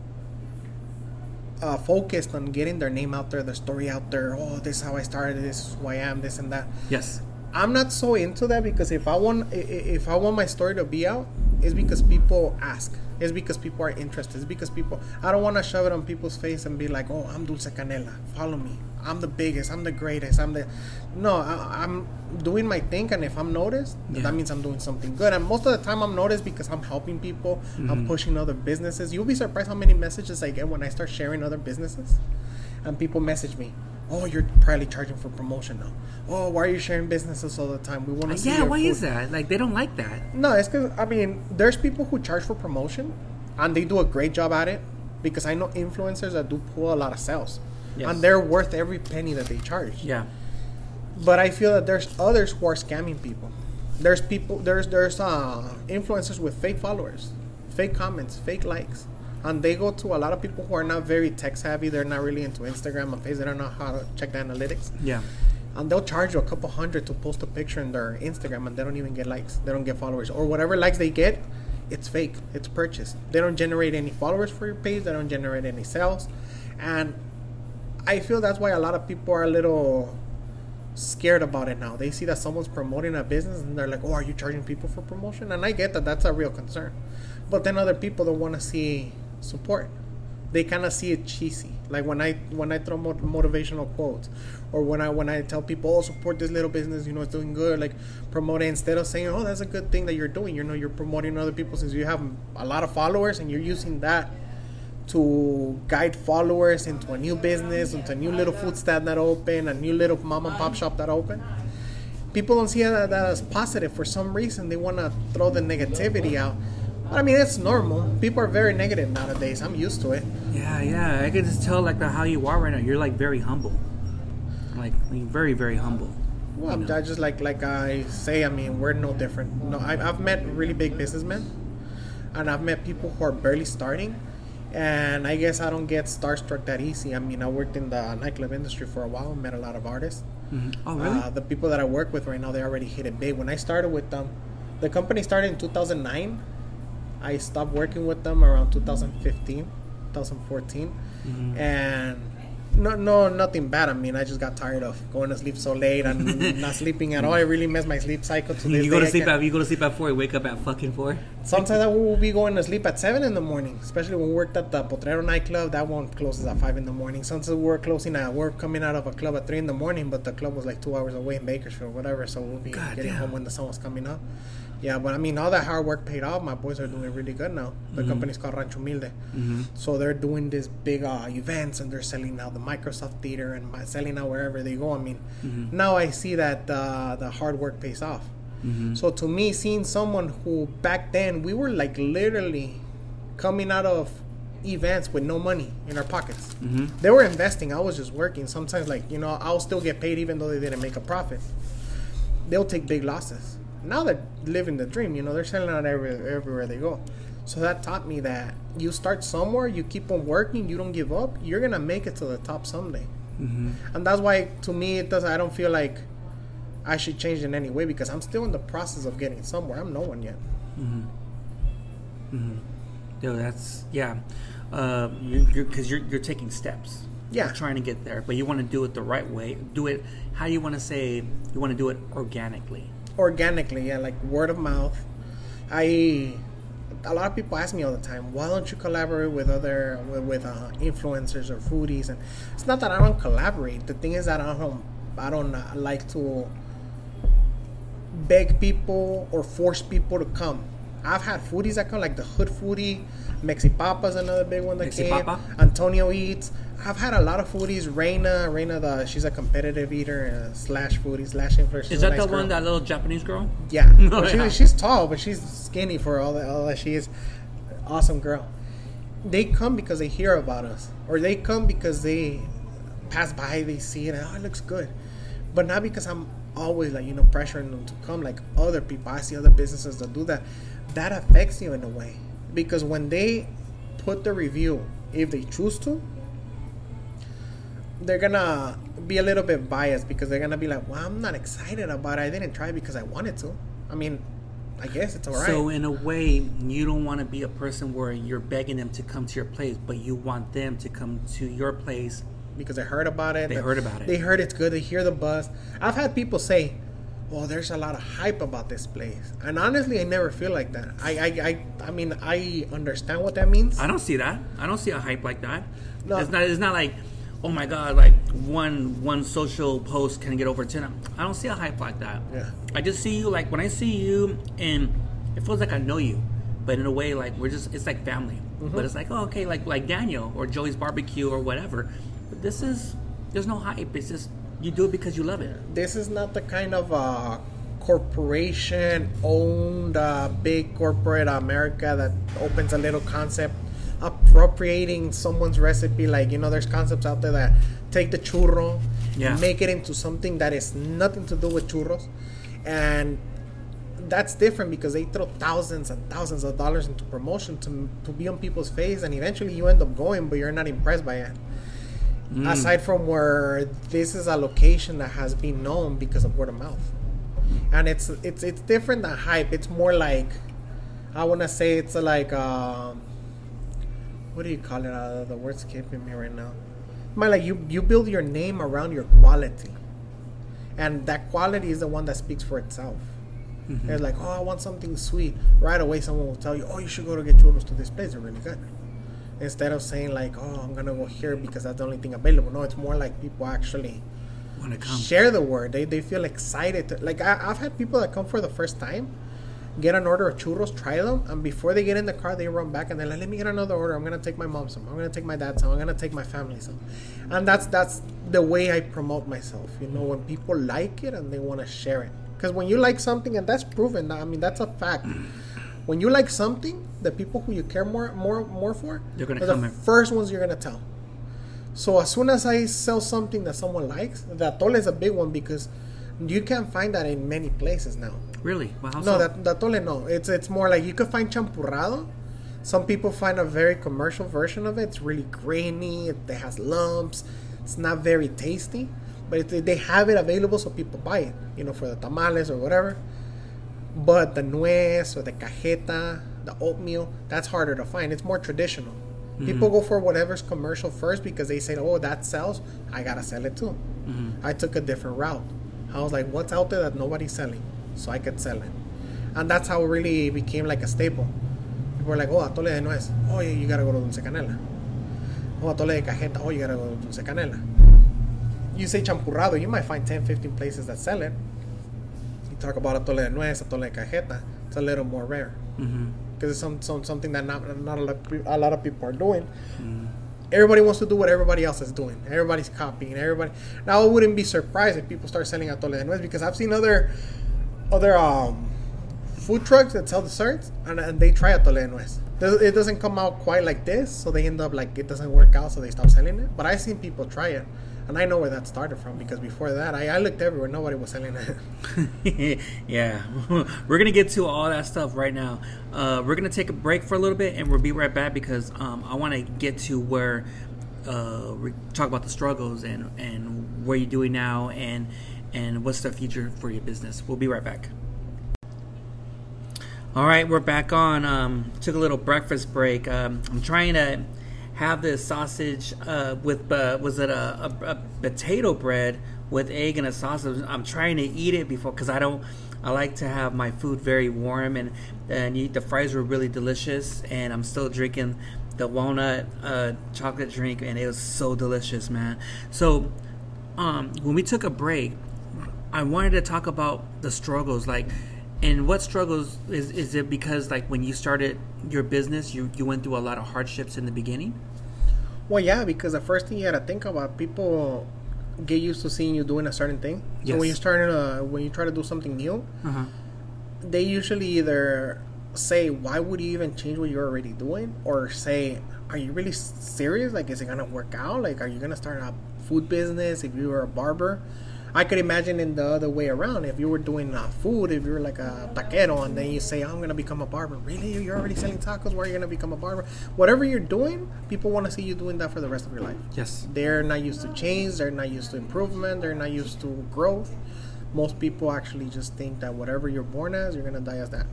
uh, focused on getting their name out there, their story out there. Oh, this is how I started. This is who I am. This and that. Yes. I'm not so into that because if I want if I want my story to be out, it's because people ask. It's because people are interested. It's because people. I don't want to shove it on people's face and be like, "Oh, I'm Dulce Canela. Follow me. I'm the biggest. I'm the greatest. I'm the." No, I, am doing my thing, and if I'm noticed, yeah. that means I'm doing something good. And most of the time, I'm noticed because I'm helping people. Mm-hmm. I'm pushing other businesses. You'll be surprised how many messages I get when I start sharing other businesses, and people message me Oh, you're probably charging for promotion now. Oh, why are you sharing businesses all the time? We want to see yeah, why food." is that? Like they don't like that. No, it's because I mean, there's people who charge for promotion, and they do a great job at it. Because I know influencers that do pull a lot of sales, Yes. and they're worth every penny that they charge. Yeah. But I feel that there's others who are scamming people. There's people, there's there's uh, influencers with fake followers, fake comments, fake likes, and they go to a lot of people who are not very tech savvy. They're not really into Instagram and Facebook. They don't know how to check the analytics, Yeah. and they'll charge you a couple hundred to post a picture in their Instagram, and they don't even get likes. They don't get followers, or whatever likes they get, it's fake. It's purchased. They don't generate any followers for your page. They don't generate any sales, and I feel that's why a lot of people are a little scared about it now. They see that someone's promoting a business and they're like, "Oh, are you charging people for promotion?" And I get that that's a real concern. But then other people don't want to see support. They kind of see it cheesy. Like when I when I throw motivational quotes, or when I when I tell people, "Oh, support this little business. You know, it's doing good." Like promote it instead of saying, "Oh, that's a good thing that you're doing." You know, you're promoting other people since you have a lot of followers and you're using that to guide followers into a new business, into a new little food stand that open, a new little mom and pop shop that open. People don't see that, that as positive for some reason. They want to throw the negativity out. I mean, it's normal. People are very negative nowadays. I'm used to it. Yeah, yeah. I can just tell like how you are right now. You're like very humble. Like, like very, very humble. Well, I'm I just like like I say. I mean, we're no different. No, I, I've met really big businessmen, and I've met people who are barely starting. And I guess I don't get starstruck that easy. I mean, I worked in the nightclub industry for a while, met a lot of artists. Mhm. Oh, really? Uh, the people that I work with right now, they already hit it big. When I started with them, the company started in 2009. I stopped working with them around 2015, 2014, Mm-hmm. and no, no, nothing bad. I mean, I just got tired of going to sleep so late and not sleeping at all. It really messed my sleep cycle. To this you go to I sleep at you go to sleep at four. You wake up at fucking four. Sometimes I will be going to sleep at seven in the morning, especially when we worked at the Potrero nightclub. That one closes at five in the morning. Sometimes we were closing at work, coming out of a club at three in the morning, but the club was like two hours away in Bakersfield, whatever. So we'll be God getting damn. home when the sun was coming up. Yeah, but I mean, all that hard work paid off. My boys are doing really good now. The company's called Rancho Humilde. Mm-hmm. So they're doing these big uh, events and they're selling now the Microsoft Theater and my- selling out wherever they go. I mean, Mm-hmm. now I see that uh, the hard work pays off. So to me, seeing someone who back then we were like literally coming out of events with no money in our pockets. Mm-hmm. They were investing. I was just working. Sometimes, like you know, I'll still get paid even though they didn't make a profit. They'll take big losses. Now they're living the dream. You know, they're selling out every, everywhere they go. So that taught me that you start somewhere, you keep on working, you don't give up. You're gonna make it to the top someday Mm-hmm. and that's why to me it does i don't feel like i should change in any way because i'm still in the process of getting somewhere i'm no one yet Hmm. Hmm. Yo, that's yeah. Uh, you, you're because you're you're taking steps. Yeah. You're trying to get there, but you want to do it the right way. Do it. How you want to say? You want to do it organically. Organically yeah like word of mouth. I a lot of people ask me all the time why don't you collaborate with other with, with uh, influencers or foodies? And it's not that i don't collaborate. The thing is that i don't i don't uh, like to beg people or force people to come i've had foodies that come like the hood foodie Mexi Papa's another big one that Mexi came. Papa? Antonio eats. I've had a lot of foodies. Reina, Reina, the she's a competitive eater uh, slash foodie slash influencer. Is that nice the one that little Japanese girl? Yeah, Well, she- yeah. she's tall, but she's skinny for all that, all that she is. Awesome girl. They come because they hear about us, or they come because they pass by, they see it, and oh, it looks good. But not because I'm always like you know pressuring them to come. Like other people, I see other businesses that do that. That affects you in a way because when they put the review, if they choose to, they're gonna be a little bit biased because they're gonna be like, "Well, I'm not excited about it. I didn't try because I wanted to." I mean, I guess it's alright. So in a way, you don't want to be a person where you're begging them to come to your place, but you want them to come to your place. because they heard about it. They heard about it. They heard it's good. They hear the buzz. I've had people say, "Well, there's a lot of hype about this place," and honestly, I never feel like that. I, I, I, I mean, I understand what that means. I don't see that. I don't see a hype like that. No. It's not. It's not like, oh my god, like one one social post can get over ten. I don't see a hype like that. Yeah. I just see you like when I see you, and it feels like I know you, but in a way like we're just it's like family. Mm-hmm. But it's like oh, okay, like like Daniel or Joey's barbecue or whatever. But this is There's no hype. It's just you do it because you love it. This is not the kind of uh, corporation owned uh, big corporate America that opens a little concept appropriating someone's recipe. Like you know, there's concepts out there that take the churro, Yeah. make it into something that is nothing to do with churros, and that's different because they throw thousands and thousands of dollars into promotion to to be on people's face, and eventually you end up going, but you're not impressed by it. Aside from where this is a location that has been known because of word of mouth, and it's it's it's different than hype. It's more like I want to say it's like um, what do you call it? Uh, the word's escaping me right now. My like you you build your name around your quality, and that quality is the one that speaks for itself. It's like, oh, I want something sweet. Right away, someone will tell you, oh, you should go to get churros to this place. They're really good. Instead of saying like, oh, I'm gonna go here because that's the only thing available. No, it's more like people actually Want to come? share the word. They, they feel excited. To, like I, I've had people that come for the first time, get an order of churros, try them, and before they get in the car, they run back and they're like, "Let me get another order. I'm gonna take my mom some. I'm gonna take my dad some. I'm gonna take my family some." And that's that's the way I promote myself. You know, when people like it and they want to share it. Because when you like something, and that's proven. I mean, that's a fact. When you like something, the people who you care more more more for, They're gonna the in. first ones you're gonna tell. So as soon as I sell something that someone likes, the atole is a big one because you can't find that in many places now. Really? Well, No, so? that the atole no. It's it's more like you could find champurrado. Some people find a very commercial version of it. It's really grainy. It, it has lumps. It's not very tasty, but it, they have it available so people buy it. You know, for the tamales or whatever. But the nuez or the cajeta, the oatmeal, that's harder to find. It's more traditional. Mm-hmm. People go for whatever's commercial first because they say, "Oh, that sells. I gotta sell it too." Mm-hmm. I took a different route. I was like, "What's out there that nobody's selling?" So I could sell it, and that's how it really became like a staple. People were like, "Oh, atole de nuez. Oh, you you gotta go to Dulce Canela." Oh, atole de cajeta. Oh, you gotta go to Dulce Canela. You say champurrado, you might find 10, 15 places that sell it. Talk about atole de nuez, atole de cajeta. It's a little more rare because it's some, some something that not not a lot, of, a lot of people are doing. Everybody wants to do what everybody else is doing. Everybody's copying. Everybody. Now I wouldn't be surprised if people start selling atole de nuez because I've seen other other um, food trucks that sell desserts and, and they try atole de nuez. It doesn't come out quite like this, so they end up like it doesn't work out, so they stop selling it. But I've seen people try it, and I know where that started from because before that, I, I looked everywhere, nobody was selling it. yeah, we're gonna get to all that stuff right now. Uh, we're gonna take a break for a little bit, and we'll be right back because um, I want to get to where uh, we talk about the struggles and and where you're doing now and and what's the future for your business. We'll be right back. All right, we're back on. Um, took a little breakfast break. Um, I'm trying to have this sausage uh, with uh, was it a, a, a potato bread with egg and a sausage. I'm trying to eat it before because I don't. I like to have my food very warm and and. The fries were really delicious, and I'm still drinking the walnut uh, chocolate drink, and it was so delicious, man. So um, when we took a break, I wanted to talk about the struggles, like, and what struggles is is it because like when you started your business, you you went through a lot of hardships in the beginning. Well, yeah, because the first thing you got to think about, people get used to seeing you doing a certain thing. So Yes. when you start, uh, when you try to do something new, Uh-huh. they usually either say, "Why would you even change what you're already doing?" or say, "Are you really serious? Like, is it gonna work out? Like, are you gonna start a food business if you were a barber?" I could imagine in the other way around. If you were doing uh, food, if you were like a taquero, and then you say, "I'm gonna become a barber." Really? You're already selling tacos? Why are you gonna become a barber? Whatever you're doing, people want to see you doing that for the rest of your life. Yes. They're not used to change. They're not used to improvement. They're not used to growth. Most people actually just think that whatever you're born as, you're gonna die as that.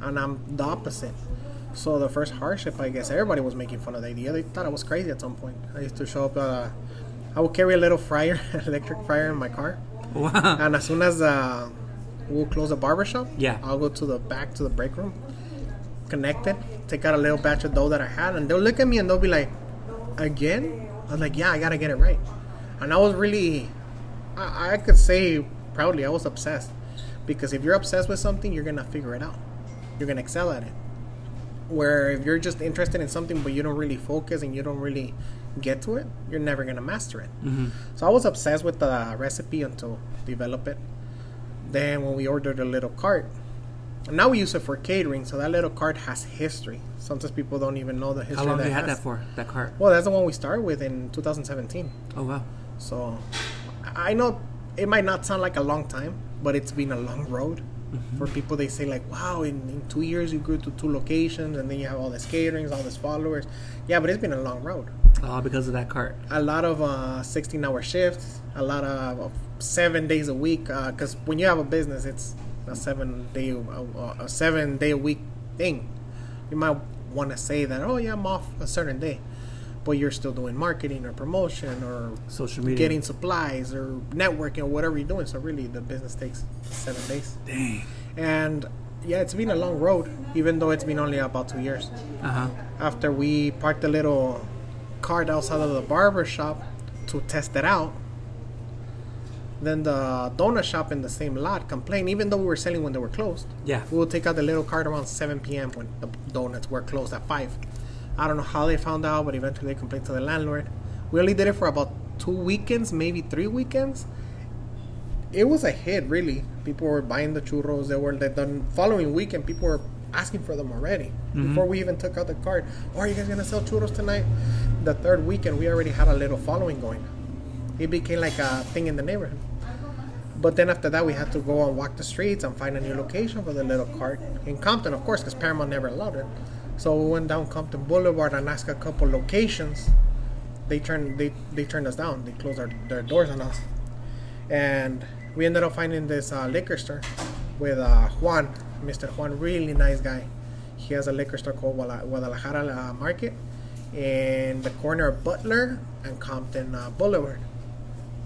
And I'm the opposite. So the first hardship, I guess, everybody was making fun of the idea. They thought I was crazy at some point. I used to show up. Uh, I will carry a little fryer, electric fryer, in my car, Wow. and as soon as uh, we'll close the barbershop, Yeah. I'll go to the back to the break room, connect it, take out a little batch of dough that I had, and they'll look at me and they'll be like, "Again?" I was like, "Yeah, I gotta get it right." And I was really, I, I could say proudly, I was obsessed, because if you're obsessed with something, you're gonna figure it out. You're gonna excel at it. Where if you're just interested in something but you don't really focus and you don't really get to it, you're never gonna master it. Mm-hmm. So I was obsessed with the recipe until develop it. Then when we ordered a little cart, and now we use it for catering, so that little cart has history. Sometimes people don't even know the history. How long that have you had that for? That cart? Well, that's the one we started with in 2017. Oh wow. So I know it might not sound like a long time, but it's been a long road. For people, they say like, "Wow, in, in two years you grew to two locations, and then you have all this caterings, all these followers." Yeah, but it's been a long road. All because of that cart. A lot of uh, 16-hour shifts, a lot of, seven days a week. Because when you have a business, it's a seven-day, a, a seven-day-a-week thing. You might want to say that, "Oh yeah, I'm off a certain day," but you're still doing marketing or promotion or Social media. getting supplies or networking or whatever you're doing. So really, the business takes seven days. Dang. And yeah, it's been a long road, even though it's been only about two years. Uh huh. After we parked the little cart outside of the barber shop to test it out, then the donut shop in the same lot complained, even though we were selling when they were closed. Yeah. We would take out the little cart around 7 p.m. when the donuts were closed at 5. I don't know how they found out, but eventually they complained to the landlord. We only did it for about two weekends, maybe three weekends. It was a hit, really. People were buying the churros. They were the, following weekend. People were asking for them already mm-hmm. before we even took out the cart. Oh, are you guys gonna sell churros tonight? The third weekend, we already had a little following going. It became like a thing in the neighborhood. But then after that, we had to go and walk the streets and find a new location for the little cart in Compton, of course, because Paramount never allowed it. So we went down Compton Boulevard and asked a couple locations. They turned they, they turned us down. They closed our, their doors on us, and we ended up finding this uh, liquor store with uh, Juan, Mr. Juan, really nice guy. He has a liquor store called Guadalajara uh, Market in the corner of Butler and Compton uh, Boulevard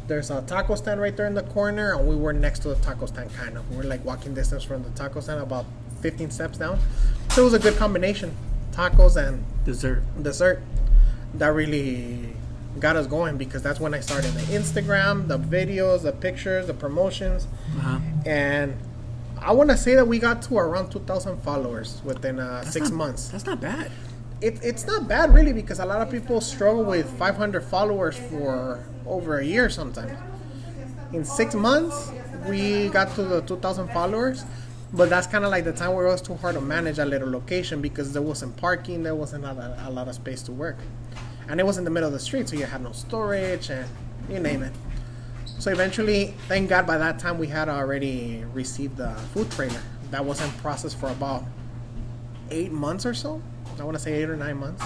there's a taco stand right there in the corner, and we were next to the taco stand, kind of. We are like walking distance from the taco stand, about 15 steps down. So it was a good combination, tacos and Dessert. dessert. That really got us going because that's when I started the Instagram, the videos, the pictures, the promotions, Uh huh. and I want to say that we got to around 2,000 followers within uh, six not, months That's not bad. it, it's not bad really because a lot of people struggle with 500 followers for over a year sometimes in six months we got to the 2000 followers but that's kind of like the time where it was too hard to manage a little location because there wasn't parking there wasn't a a lot of space to work and it was in the middle of the street so you had no storage and you name it so eventually thank god by that time we had already received the food trailer that was in process for about eight months or so. I want to say eight or nine months.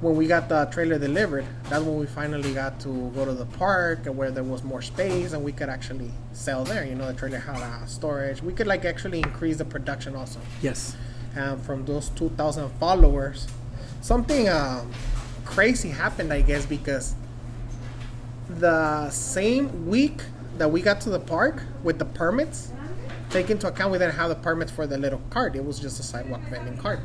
When we got the trailer delivered, that's when we finally got to go to the park and where there was more space and we could actually sell there. You know, the trailer had uh, storage. We could like actually increase the production also. Yes. And from those 2,000 followers, something um, crazy happened, I guess, because the same week that we got to the park with the permits, take into account we didn't have the permits for the little cart. It was just a sidewalk vending cart.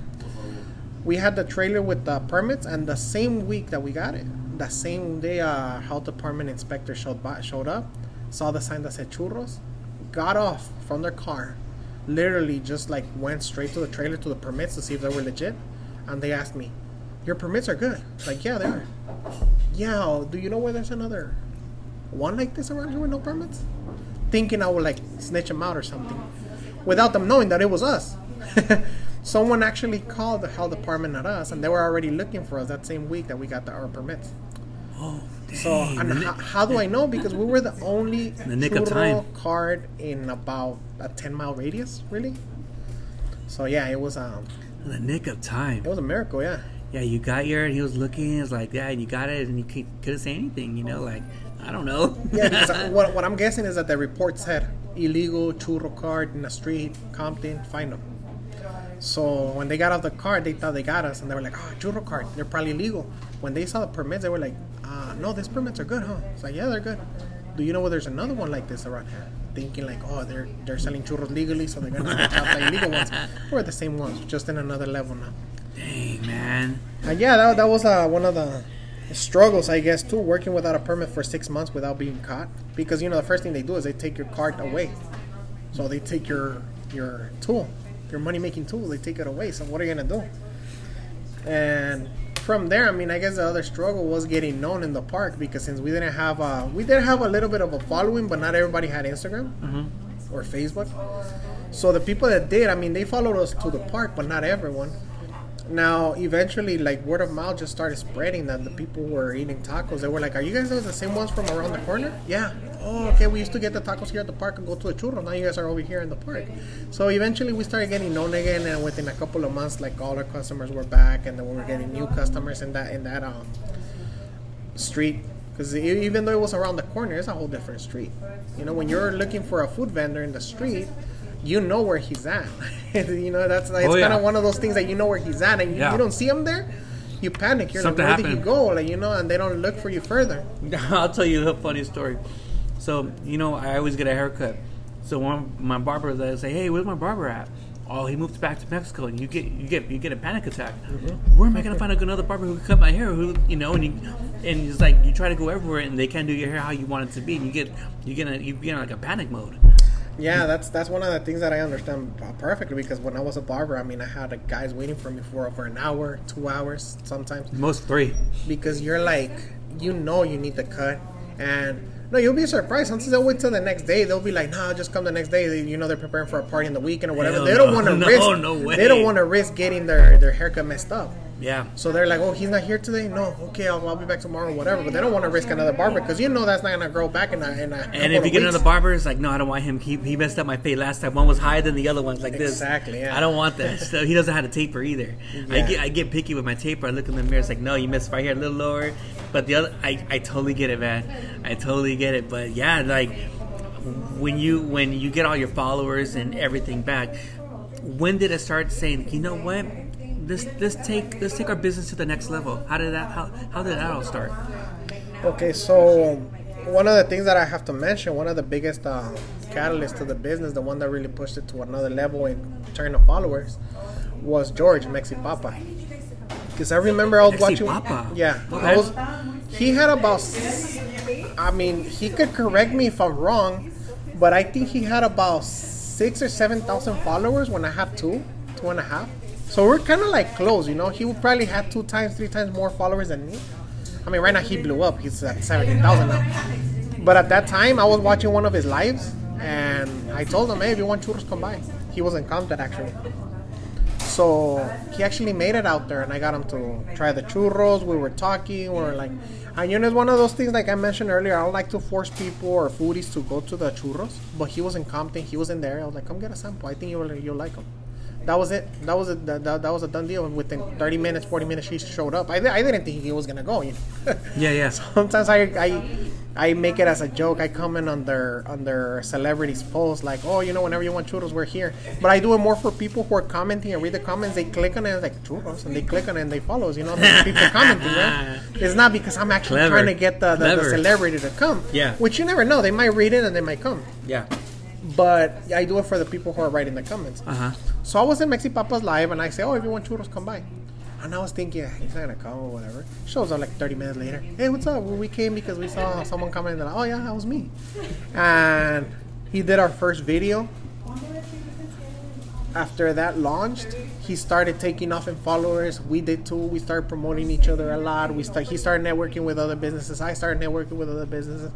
We had the trailer with the permits, and the same week that we got it, the same day, uh, health department inspector showed showed up, saw the sign that said churros, got off from their car, literally just like went straight to the trailer to the permits to see if they were legit, and they asked me, "Your permits are good?" Like, yeah, they are. Yeah, do you know where there's another one like this around here with no permits? Thinking I would like snitch them out or something, without them knowing that it was us. Someone actually called the health department at us, and they were already looking for us that same week that we got the, our permits. Oh, dang. So, and The how, how do I know? Because we were the only The nick of time. card in about a ten mile radius, really. So yeah, it was um, the nick of time. it was a miracle, yeah. Yeah, you got your, and he was looking. It was like, yeah, and you got it, and you couldn't say anything. You know, like I don't know. Yeah, because what, what I'm guessing is that the report said illegal churro card in the street, Compton, find them. So when they got off the car, they thought they got us, and they were like, "Oh, churro card, they're probably legal." When they saw the permits, they were like, uh, "No, these permits are good, huh?" It's like, "Yeah, they're good." Do you know where there's another one like this around here? Thinking like, "Oh, they're they're selling churros legally, so they're gonna snatch out the illegal ones." We're the same ones, just in another level now. Dang, man. And yeah, that, that was uh, one of the struggles, I guess, too, working without a permit for six months without being caught. Because you know, the first thing they do is they take your card away. So they take your your tool, your money making tool. They take it away. So what are you gonna do? And from there, I mean, I guess the other struggle was getting known in the park because since we didn't have a, we did have a little bit of a following, but not everybody had Instagram mm-hmm. or Facebook. So the people that did, I mean, they followed us to the park, but not everyone. Now, eventually, like word of mouth just started spreading that the people were eating tacos. They were like, "Are you guys those the same ones from around the corner?" Yeah. Oh, okay. We used to get the tacos here at the park and go to the churro. Now you guys are over here in the park. So eventually, we started getting known again, and within a couple of months, like all our customers were back, and then we were getting new customers in that in that um, street. Because even though it was around the corner, it's a whole different street. You know, when you're looking for a food vendor in the street, you know where he's at. you know, that's like, it's Oh, yeah. kind of one of those things that you know where he's at, and you, Yeah. you don't see him there. You panic. You're Something like, where did he go? Like, you know, and they don't look for you further. I'll tell you a funny story. So you know, I always get a haircut. So one my barber they say, "Hey, where's my barber at?" Oh, he moved back to Mexico, and you get you get you get a panic attack. Mm-hmm. Where am I gonna find another barber who can cut my hair? Who you know? And you, and it's like you try to go everywhere, and they can't do your hair how you want it to be. And you get you get a, you get in like a panic mode. Yeah, that's that's one of the things that I understand perfectly because when I was a barber, I mean, I had guys waiting for me for over an hour, two hours, sometimes. Most three. because you're like you know you need the cut and no you'll be surprised sometimes they'll wait till the next day they'll be like nah just come the next day They- you know they're preparing for a party in the weekend or whatever Hell they don't no. want to No, risk no way. they don't want to risk getting their their haircut messed up Yeah. so they're like oh he's not here today no okay I'll, I'll be back tomorrow or whatever but they don't want to risk another barber because you know that's not gonna grow back in a, in a And if you get weeks. another barber, it's like, no, I don't want him. He, he messed up my fade last time. One was higher than the other one's like this. Exactly, yeah. I don't want that. So he doesn't have a taper either. I get I get picky with my taper. I look in the mirror. It's like, no, you missed right here, a little lower. But the other, I, I totally get it, man. I totally get it. But yeah, like when you when you get all your followers and everything back, when did it start saying, you know what? This this take let's take our business to the next level. How did that how, how did that all start? Okay, so one of the things that I have to mention, one of the biggest uh, catalysts to the business, the one that really pushed it to another level in terms of followers, was George Mexi Papa. Because I remember I was Mexi watching. Papa? Yeah, Okay. I was. He had about. I mean, he could correct me if I'm wrong, but I think he had about six or seven thousand followers when I had two, two and a half. So we're kind of like close, you know. He would probably have two times, three times more followers than me. I mean, right now he blew up. He's at seventeen thousand now. But at that time, I was watching one of his lives, and I told him, "Hey, if you want churros, come by." He was in Compton actually. So he actually made it out there, and I got him to try the churros. We were talking. We were like, and you know, it's one of those things like I mentioned earlier. I don't like to force people or foodies to go to the churros, but he was in Compton. He was in there. I was like, come get a sample. I think you'll you'll like them. That was it. That was a that, that, was a done deal. Within 30 minutes, 40 minutes, he showed up. I, I didn't think he was gonna go. You know? Yeah, yeah. Sometimes I, I I make it as a joke. I comment on their on their celebrities posts like, oh, you know, whenever you want churros, we're here. But I do it more for people who are commenting and read the comments. They click on it and it's like churros, and they click on it and they follow us. You know, people commenting. Right? It's not because I'm actually Clever. trying to get the, the, the celebrity to come. Yeah. Which you never know. They might read it and they might come. Yeah. But I do it for the people who are writing the comments. Uh huh. So I was in Mexi Papa's live and I say, oh, if you want churros, come by. And I was thinking, he's not gonna come or whatever. Shows up like 30 minutes later. Hey, what's up? Well, we came because we saw someone coming. And oh yeah, that was me. And he did our first video. After that launched, he started taking off in followers. We did too. We started promoting each other a lot. We start. He started networking with other businesses. I started networking with other businesses.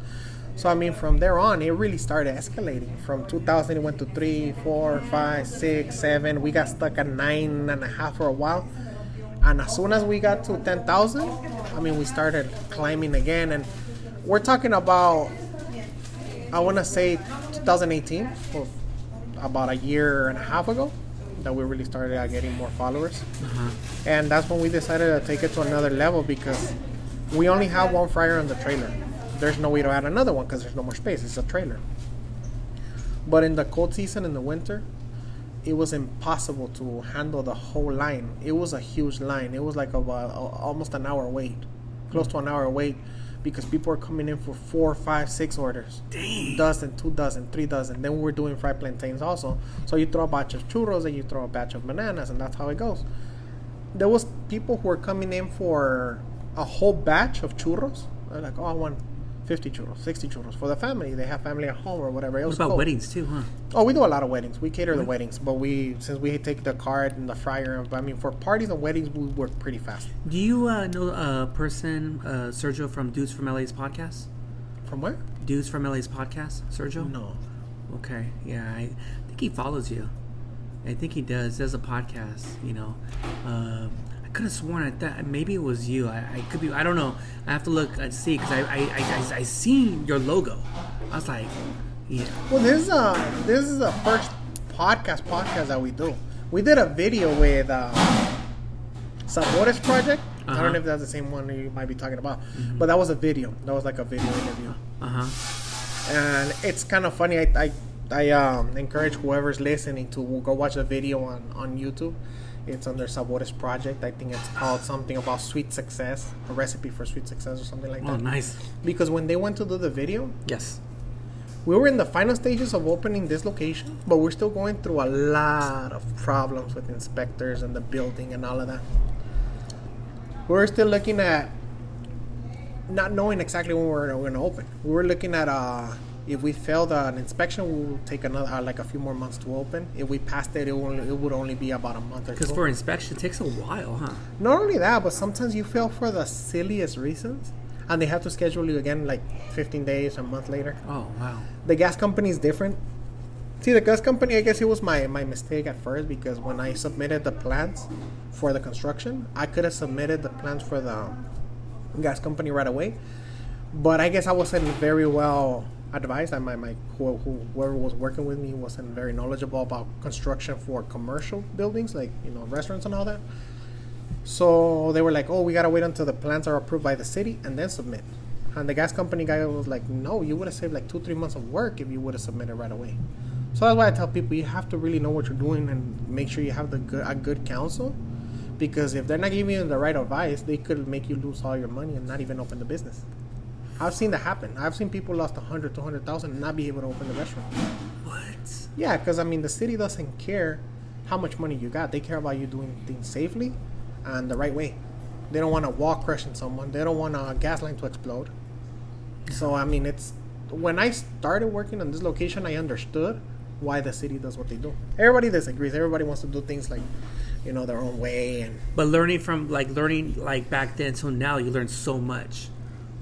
So I mean, from there on, it really started escalating. From 2000, it went to three, four, five, six, seven. We got stuck at nine and a half for a while. And as soon as we got to 10,000, I mean, we started climbing again. And we're talking about, I want to say 2018, or about a year and a half ago, that we really started uh, getting more followers. And that's when we decided to take it to another level because we only have one fryer on the trailer. There's no way to add another one because there's no more space. It's a trailer. But in the cold season, in the winter, it was impossible to handle the whole line. It was a huge line. It was like a, a, almost an hour wait, close to an hour wait, because people were coming in for four, five, six orders. Dang. Dozen, two dozen, three dozen. Then we were doing fried plantains also. So you throw a batch of churros and you throw a batch of bananas, and that's how it goes. There was people who were coming in for a whole batch of churros. They're like, oh, I want 50 churros, 60 churros for the family. They have family at home or whatever. It What about cool. weddings too, huh? Oh, we do a lot of weddings. We cater the weddings, but we since we take the card and the fryer. I mean, for parties and weddings, we work pretty fast. Do you uh, know a person, uh, Sergio from Dudes from LA's podcast? From where? Dudes from LA's podcast, Sergio. No. Okay, yeah, I think he follows you. I think he does. Does a podcast, you know. Uh, I could have sworn at that. Maybe it was you. I, I could be. I don't know. I have to look and see because I I, I, I I seen your logo. I was like, yeah. Well, this is uh this is the first podcast podcast that we do. We did a video with uh, Sabores Project. I Uh-huh. don't know if that's the same one you might be talking about, but that was a video. That was like a video interview, Uh huh. and it's kind of funny. I I, I um, encourage whoever's listening to go watch the video on on YouTube. It's under Sabores Project. I think it's called something about sweet success, a recipe for sweet success, or something like Oh, that. Oh, nice. Because when they went to do the video, Yes. we were in the final stages of opening this location, but we're still going through a lot of problems with inspectors and the building and all of that. We're still looking at not knowing exactly when we're going to open. We were looking at uh, if we failed an inspection, we will take another uh, like a few more months to open. If we passed it, it, will, it would only be about a month or Because for inspection, it takes a while, huh? Not only that, but sometimes you fail for the silliest reasons, and they have to schedule you again like 15 days, a month later Oh, wow. the gas company is different. See, the gas company, I guess it was my, my mistake at first because when I submitted the plans for the construction, I could have submitted the plans for the gas company right away. But I guess I wasn't very well advised. And my, my who, whoever was working with me wasn't very knowledgeable about construction for commercial buildings, like you know restaurants and all that. So they were like, "Oh, we gotta wait until the plans are approved by the city and then submit." And the gas company guy was like, "No, you would have saved like two, three months of work if you would have submitted right away." So that's why I tell people you have to really know what you're doing and make sure you have the good a good counsel, because if they're not giving you the right advice, they could make you lose all your money and not even open the business. I've seen that happen. I've seen people lost a hundred, two hundred thousand, and not be able to open the restaurant. What? Yeah, because I mean, the city doesn't care how much money you got. They care about you doing things safely and the right way. They don't want to wall crushing someone. They don't want a gas line to explode. So I mean, it's when I started working on this location, I understood why the city does what they do. Everybody disagrees. Everybody wants to do things like, you know, their own way and But learning from like learning like back then till now, you learn so much,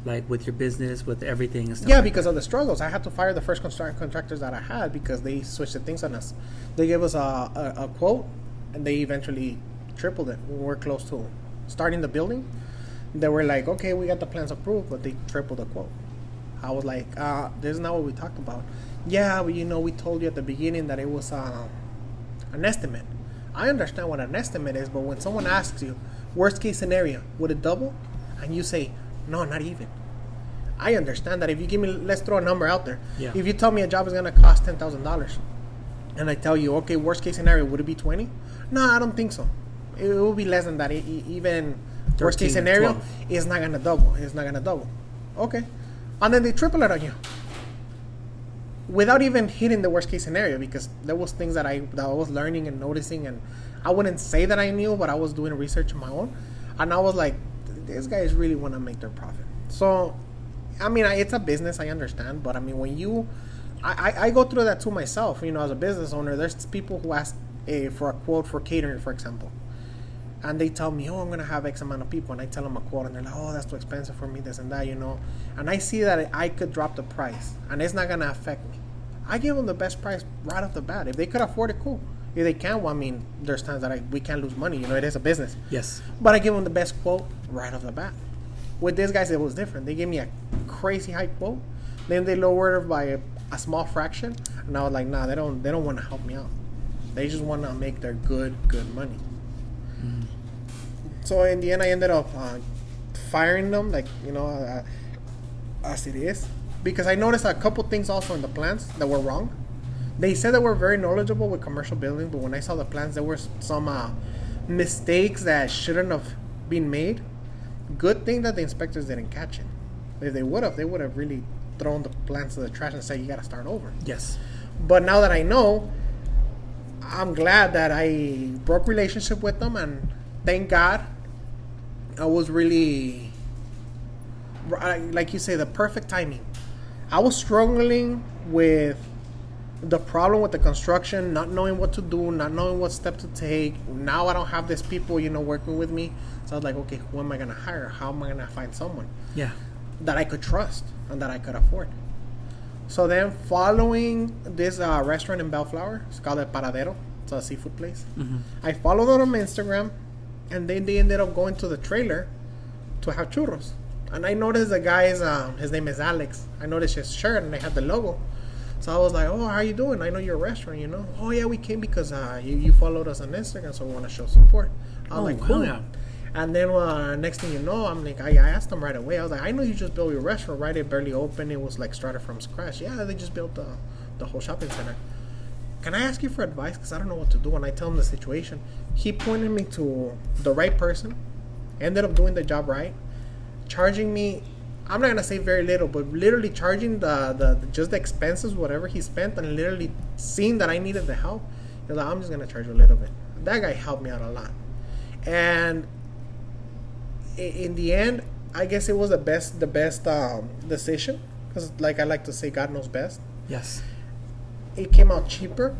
like with your business, with everything and stuff. Yeah, like because that. of the struggles. I had to fire the first construct- contractors that I had because they switched the things on us. They gave us a, a, a quote, and they eventually tripled it. We were close to starting the building. They were like, okay, we got the plans approved, but they tripled the quote. I was like, uh, this is not what we talked about. Yeah, but you know, we told you at the beginning that it was uh, an estimate. I understand what an estimate is, but when someone asks you, worst case scenario, would it double? And you say, no, not even. I understand that if you give me, let's throw a number out there. Yeah. If you tell me a job is going to cost $10,000 and I tell you, okay, worst case scenario, would it be 20? No, I don't think so. It will be less than that. E- even worst case scenario, 12. it's not going to double. It's not going to double. Okay. And then they triple it on you without even hitting the worst case scenario because there was things that I that I was learning and noticing and I wouldn't say that I knew but I was doing research on my own and I was like these guys really want to make their profit so I mean it's a business I understand but I mean when you I, I, I go through that too myself you know as a business owner there's people who ask eh, for a quote for catering for example and they tell me, oh, I'm gonna have X amount of people, and I tell them a quote, and they're like, oh, that's too expensive for me, this and that, you know, and I see that I could drop the price, and it's not gonna affect me. I give them the best price right off the bat. If they could afford it, cool. If they can't, well, I mean, there's times that I, we can't lose money, you know, it is a business. yes, But I give them the best quote right off the bat. With these guys, it was different. They gave me a crazy high quote, then they lowered it by a, a small fraction, and I was like, nah, they don't, they don't want to help me out. They just want to make their good, good money. So in the end, I ended up uh, firing them, like you know, uh, as it is, because I noticed a couple things also in the plans that were wrong. They said they were very knowledgeable with commercial building, but when I saw the plans, there were some uh, mistakes that shouldn't have been made. Good thing that the inspectors didn't catch it. If they would have, they would have really thrown the plans to the trash and said, "You got to start over." yes, But now that I know, I'm glad that I broke relationship with them, and thank God, I was really like you say, the perfect timing. I was struggling with the problem with the construction, not knowing what to do, not knowing what step to take. Now I don't have these people, you know, working with me. So I was like, okay, who am I gonna hire? How am I gonna find someone Yeah. that I could trust and that I could afford? So then, following this uh, restaurant in Bellflower, it's called El Paradero. It's a seafood place. Mm-hmm. I followed them on Instagram, and then they ended up going to the trailer to have churros. And I noticed the guy's, um, his name is Alex. I noticed his shirt, and they had the logo. So I was like, "Oh, how you doing? I know you're a restaurant, you know? Oh yeah, we came because uh, you you followed us on Instagram, so we want to show support." I was Oh, like, wow. "Cool." And then uh, next thing you know, I'm like, I, I asked them right away. I was like, "I know you just built your restaurant, right? It barely opened. It was like started from scratch. Yeah, they just built the the whole shopping center." Can I ask you for advice? Because I don't know what to do. And I tell him the situation. He pointed me to the right person. Ended up doing the job right. Charging me, I'm not gonna say very little, but literally charging the, the, the- just the expenses, whatever he spent, and literally seeing that I needed the help. Like, I'm just gonna charge a little bit. That guy helped me out a lot. And in the end, I guess it was the best the best um, decision. Because like I like to say, God knows best Yes. it came out cheaper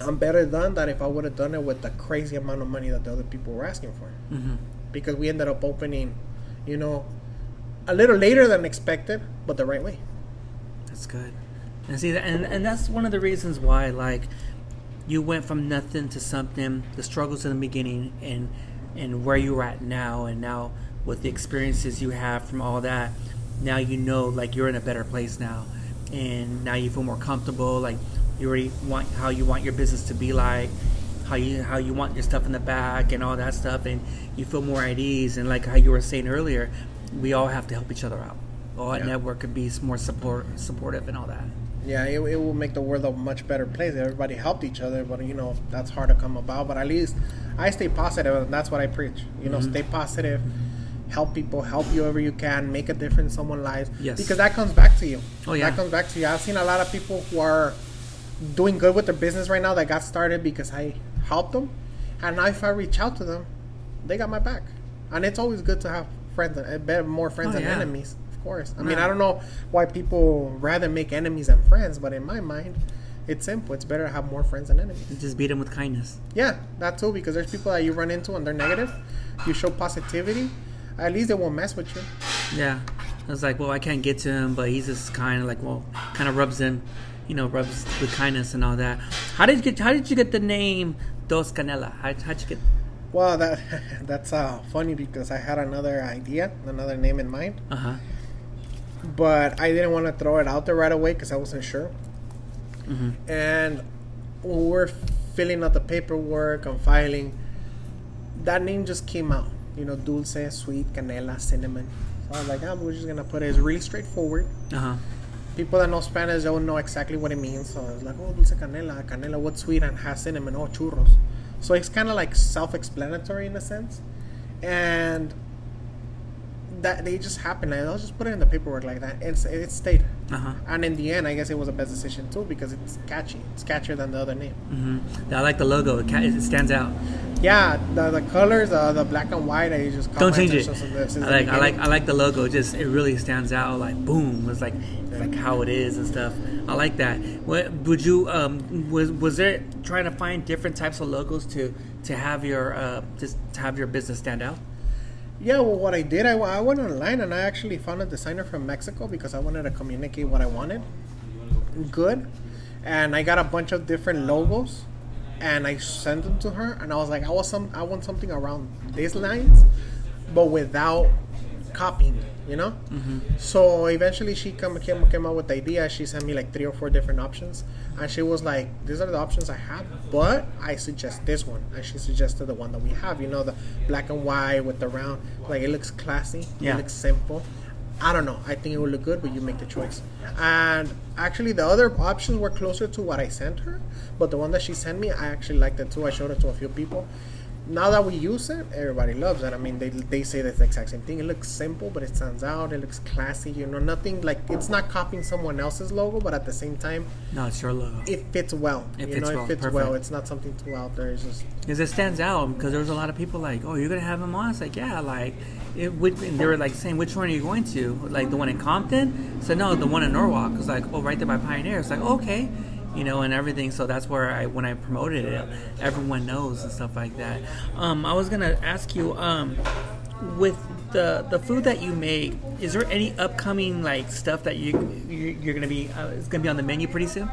and better done than if I would have done it with the crazy amount of money that the other people were asking for. Mm-hmm. Because we ended up opening, you know, a little later than expected, but the right way. That's good. And see, and and that's one of the reasons why, like, you went from nothing to something. The struggles in the beginning, and and where you're at now, and now with the experiences you have from all that, now you know, like, you're in a better place now, and now you feel more comfortable. Like, you already want how you want your business to be like, how you how you want your stuff in the back, and all that stuff, and you feel more at ease. And like how you were saying earlier, we all have to help each other out. All Yeah. network could be more support supportive and all that. Yeah, it, it will make the world a much better place. if Everybody helped each other, but you know that's hard to come about. But at least I stay positive, and that's what I preach. You know, mm-hmm. stay positive, help people, help you wherever you can, make a difference in someone's lives. Yes. because that comes back to you. Oh, yeah. that comes back to you. I've seen a lot of people who are doing good with their business right now that got started because I helped them, and now if I reach out to them, they got my back. And it's always good to have friends, uh, better more friends Oh, than yeah. enemies. Of course. I mean, I don't know why people rather make enemies than friends, but in my mind, it's simple. It's better to have more friends than enemies. Just beat them with kindness. Yeah, that too, because there's people that you run into and they're negative. You show positivity, at least they won't mess with you. Yeah. I was like, well, I can't get to him, but he's just kind of like, well, kind of rubs him, you know, rubs with kindness and all that. How did you get? How did you get the name Dulce Canela? How how'd you get? Well, that that's uh, funny because I had another idea, another name in mind, Uh huh. but I didn't want to throw it out there right away because I wasn't sure. hmm And when we're filling out the paperwork and filing, that name just came out. You know, dulce, sweet, canela, cinnamon. So I was like, ah, we're just gonna put it. It's really straightforward. Uh huh. People that know Spanish don't know exactly what it means. So it's like, oh, dulce canela, canela, what's sweet and has cinnamon? Oh, churros. So it's kind of like self-explanatory in a sense, and that they just happened. Like, I'll just put it in the paperwork like that. It's it stayed. Uh huh. And in the end, I guess it was a best decision too because it's catchy. It's catchier than the other name. hmm I like the logo. It, ca- it stands out. Yeah, the the colors, uh, the black and white, I just Don't change it. attention since since I like I like. I like the logo. It Just it really stands out. Like boom. It's like it's like how it is and stuff. I like that. What would you um was was there trying to find different types of logos to to have your uh just to have your business stand out? Yeah, well, what I did, I, I went online and I actually found a designer from Mexico because I wanted to communicate what I wanted. Good. And I got a bunch of different logos and I sent them to her and I was like, I was some I want something around these lines, but without copying, you know? Mm-hmm. So eventually she come, came, came up with the idea. She sent me like three or four different options. And she was like, these are the options I have, but I suggest this one. And she suggested the one that we have, you know, the black and white with the round. Like, it looks classy. Yeah. It looks simple. I don't know. I think it would look good, but you make the choice. And actually, the other options were closer to what I sent her, but the one that she sent me, I actually liked it too. I showed it to a few people. Now that we use it, everybody loves it. I mean, they, they say that's the exact same thing. It looks simple, but it stands out. It looks classy. You know, nothing like it's not copying someone else's logo, but at the same time, no, it's your logo. it fits well. It you fits know, well. it fits Perfect. well. It's not something too out there. It's just Because it stands out. Because there was a lot of people like, oh, you're gonna have him on. It's like, yeah, like, it would. And they were like saying, which one are you going to? Like the one in Compton? So no, the one in Norwalk. It's like, oh, right there by Pioneer. It's like, okay, you know, and everything. So that's where I, when I promoted it, everyone knows and stuff like that. Um, I was gonna ask you, um, with the the food that you make, is there any upcoming like stuff that you you- you're gonna be uh, is gonna be on the menu pretty soon?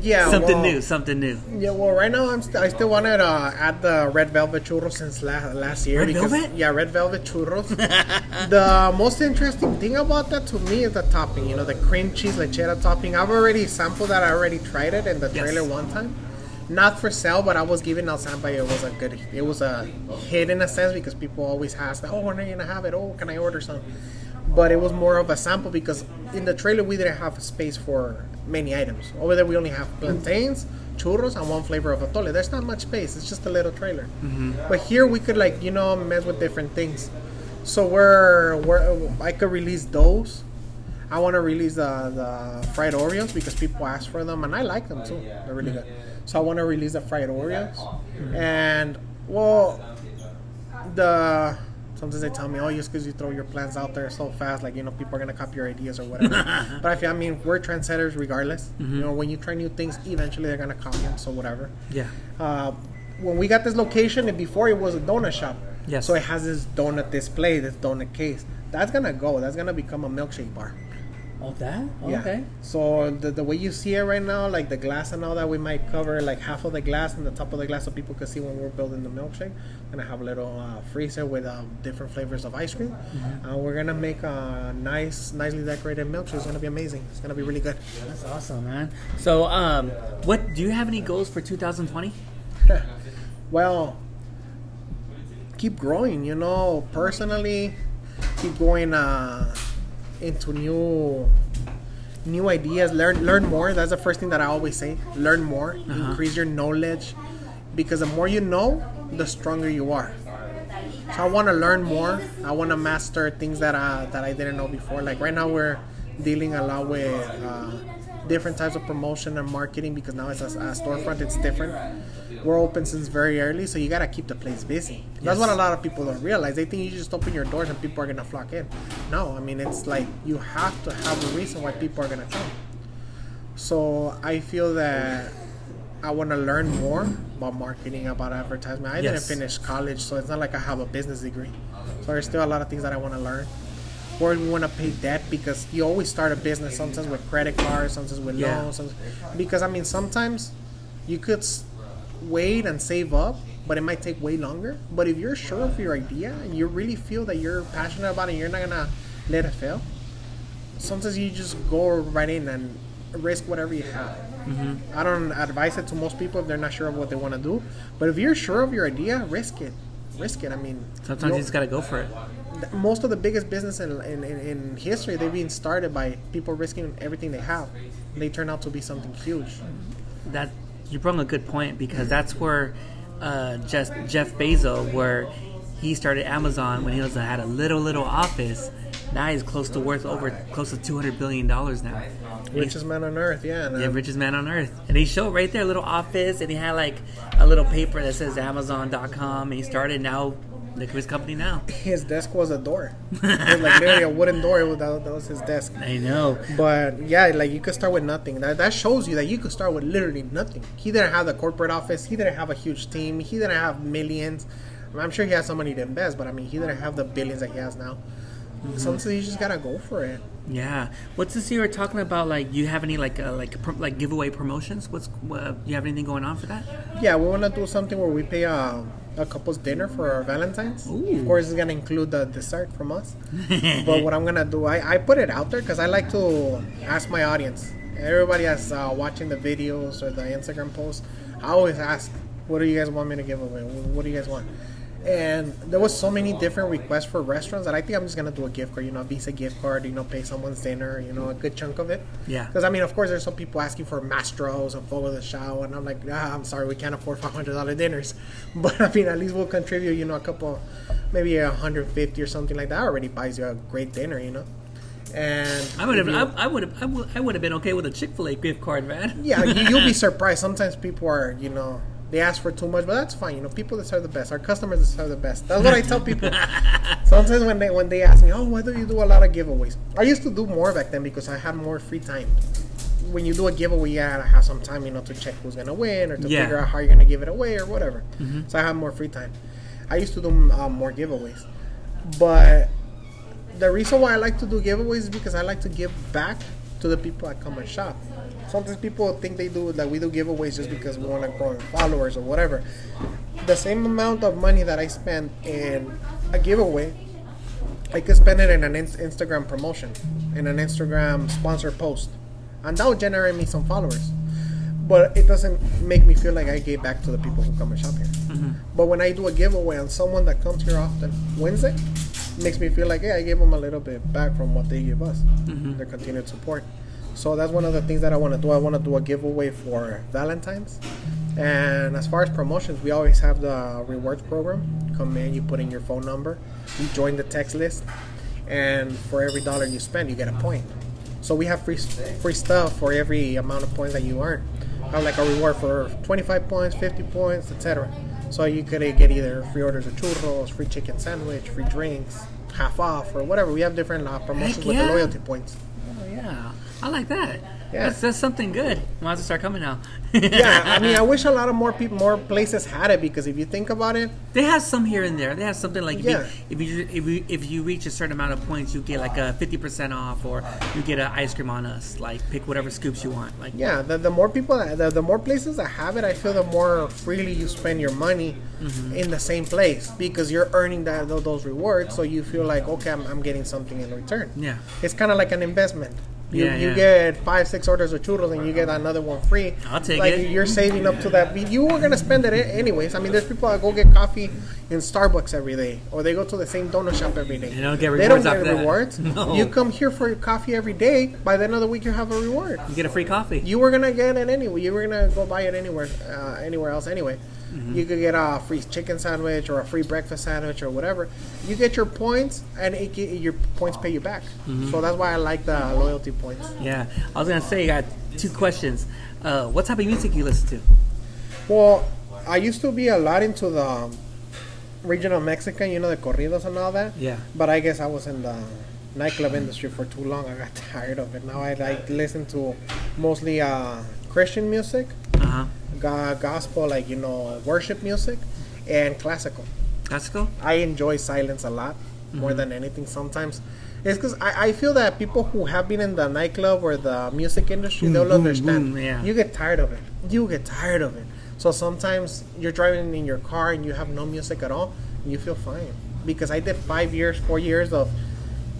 Yeah, something well, new, something new. Yeah, well, right now I'm st- I still wanted to uh, add the red velvet churros since la- last year. Red because, velvet? Yeah, red velvet churros. the most interesting thing about that to me is the topping. You know, the cream cheese lechera topping. I've already sampled that. I already tried it in the Yes. trailer one time. Not for sale, but I was giving El Samba. It was a good. It was a hit in a sense because people always ask, that. "Oh, when are you gonna have it? Oh, can I order some?" But it was more of a sample because in the trailer we didn't have space for many items. Over there we only have plantains, churros, and one flavor of atole. There's not much space. It's just a little trailer. Mm-hmm. But here we could like you know mess with different things. So we're, we're I could release those. I want to release the, the fried Oreos because people ask for them and I like them too. They're really good. So I want to release the fried Oreos. Mm-hmm. And well, the sometimes they tell me, oh, just because you throw your plans out there so fast, like you know, people are gonna copy your ideas or whatever. but I feel, I mean, we're trendsetters regardless. You know, when you try new things, eventually they're gonna copy them. So whatever. Yeah. Uh, when we got this location, and before it was a donut shop. Yes. So it has this donut display, this donut case. That's gonna go. That's gonna become a milkshake bar. Oh, that? Yeah. Okay. So the, the way you see it right now, like the glass and all that, we might cover like half of the glass and the top of the glass so people can see when we're building the milkshake. Gonna have a little uh, freezer with um, different flavors of ice cream. Mm-hmm. Uh, we're gonna make a nice, nicely decorated milkshake. It's gonna be amazing. It's gonna be really good. That's awesome, man. So, um, what do you have any goals for 2020? well, keep growing. You know, personally, keep going uh, into new new ideas. Learn learn more. That's the first thing that I always say. Learn more. Increase your knowledge, because the more you know, the stronger you are. So I want to learn more. I want to master things that I that I didn't know before. Like right now, we're dealing a lot with uh, different types of promotion and marketing because now it's a, a storefront. It's different. We're open since very early, so you gotta keep the place busy. That's what a lot of people don't realize. They think you just open your doors and people are gonna flock in. No, I mean it's like you have to have a reason why people are gonna come. So I feel that I want to learn more about marketing, about advertisement. I Yes. didn't finish college, so it's not like I have a business degree. So there's still a lot of things that I want to learn. Or we want to pay debt because you always start a business sometimes with credit cards, sometimes with Yeah. loans. Sometimes, because I mean, sometimes you could wait and save up, but it might take way longer. But if you're sure of your idea and you really feel that you're passionate about it, you're not gonna let it fail. Sometimes you just go right in and risk whatever you have. Mm-hmm. I don't advise it to most people if they're not sure of what they want to do. But if you're sure of your idea, risk it. Risk it. I mean, Sometimes you just gotta go for it. most of the biggest business in, in, in, in history, they've been started by people risking everything they have. They turn out to be something huge. That you brought a good point because that's where uh, Jeff Jeff Bezos, where he started Amazon when he was had a little little office. Now he's close to worth over close to 200 billion dollars now. Richest man on earth, yeah. uh, Yeah, richest man on earth. And he showed right there a little office, and he had like a little paper that says Amazon.com, and he started now. Look at his company now. his desk was a door. it was like literally a wooden door. That, that was his desk. I know. But yeah, like you could start with nothing. That, that shows you that you could start with literally nothing. He didn't have the corporate office. He didn't have a huge team. He didn't have millions. I mean, I'm sure he has some money to invest, but I mean, he didn't have the billions that he has now. Sometimes you just gotta go for it. Yeah. What's this you were talking about? Like, you have any like uh, like like giveaway promotions? What's uh, you have anything going on for that? Yeah, we want to do something where we pay a, a couple's dinner for our Valentine's. Ooh. Of course, it's gonna include the dessert from us. but what I'm gonna do, I, I put it out there because I like to ask my audience. Everybody that's uh, watching the videos or the Instagram posts, I always ask, "What do you guys want me to give away? What do you guys want?" And there was so many different requests for restaurants that I think I'm just gonna do a gift card, you know, a Visa gift card, you know, pay someone's dinner, you know, a good chunk of it. Yeah. Because I mean, of course, there's some people asking for Mastro's and Fogo de Chao, and I'm like, ah, I'm sorry, we can't afford five hundred dollar dinners, but I mean, at least we'll contribute, you know, a couple, maybe a hundred fifty or something like that. Already buys you a great dinner, you know. And I would have, you- I, I would have, I would, I would have been okay with a Chick Fil A gift card, man. yeah, you, you'll be surprised. Sometimes people are, you know, they ask for too much, but that's fine. You know, people deserve the best. Our customers deserve the best. That's what I tell people. Sometimes when they when they ask me, oh, why do you do a lot of giveaways? I used to do more back then because I had more free time. When you do a giveaway, you gotta have some time, you know, to check who's gonna win or to Yeah. figure out how you're gonna give it away or whatever. So I have more free time. I used to do um, more giveaways, but the reason why I like to do giveaways is because I like to give back to the people that come and shop. Sometimes people think they do that we do giveaways just because we want to grow in followers or whatever. The same amount of money that I spend in a giveaway, I could spend it in an in- Instagram promotion, in an Instagram sponsor post, and that will generate me some followers. But it doesn't make me feel like I gave back to the people who come and shop here. Mm-hmm. But when I do a giveaway on someone that comes here often wins it, makes me feel like, yeah, I gave them a little bit back from what they give us, mm-hmm. their continued support. So that's one of the things that I want to do. I want to do a giveaway for Valentine's. And as far as promotions, we always have the rewards program. Come in, you put in your phone number, you join the text list, and for every dollar you spend, you get a point. So we have free free stuff for every amount of points that you earn. I have like a reward for 25 points, 50 points, etc. So you could get either free orders of churros, free chicken sandwich, free drinks, half off, or whatever. We have different uh, promotions Heck with the loyalty points. I like that. Yeah. That's, that's something good. Have to start coming now. yeah, I mean, I wish a lot of more people, more places had it because if you think about it, They have some here and there. They have something like if, Yeah. you, if you if you if you reach a certain amount of points, you get like a fifty percent off, or you get an ice cream on us. Like pick whatever scoops you want. Like yeah, the, the more people, the, the more places that have it, I feel the more freely you spend your money Mm-hmm. in the same place because you're earning that those rewards. So you feel like, okay, I'm, I'm getting something in return. yeah, It's kind of like an investment. You, Yeah, you yeah. get five, six orders of churros and you get another one free. I'll take like it. You're saving up to that. You were gonna spend it anyways. I mean, there's people that go get coffee in Starbucks every day, or they go to the same donut shop every day. They don't get They don't rewards get rewards. No. You come here for your coffee every day. By the end of the week, you have a reward. you get a free coffee. You were gonna get it anyway. You were gonna go buy it anywhere, uh, anywhere else anyway. Mm-hmm. You could get a free chicken sandwich or a free breakfast sandwich or whatever. You get your points, and it, your points pay you back. Mm-hmm. So that's why I like the loyalty points. yeah, I was gonna say I got two questions. Uh, what type of music you listen to? Well, I used to be a lot into the regional Mexican, you know, the corridos and all that. Yeah. But I guess I was in the nightclub industry for too long. I got tired of it. Now I like listen to mostly uh, Christian music, Uh huh. Go- gospel, like you know, worship music, and classical. Classical. I enjoy silence a lot more mm-hmm. than anything. Sometimes it's because I, I feel that people who have been in the nightclub or the music industry, Boom, they'll mm, boom, understand. boom, yeah. You get tired of it. You get tired of it. So sometimes you're driving in your car and you have no music at all, and you feel fine. Because I did five years, four years of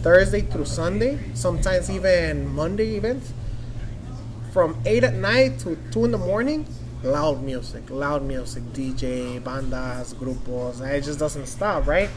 Thursday through Sunday, sometimes even Monday events. From eight at night to two in the morning, loud music, loud music, DJ, bandas, grupos. and It just doesn't stop, right?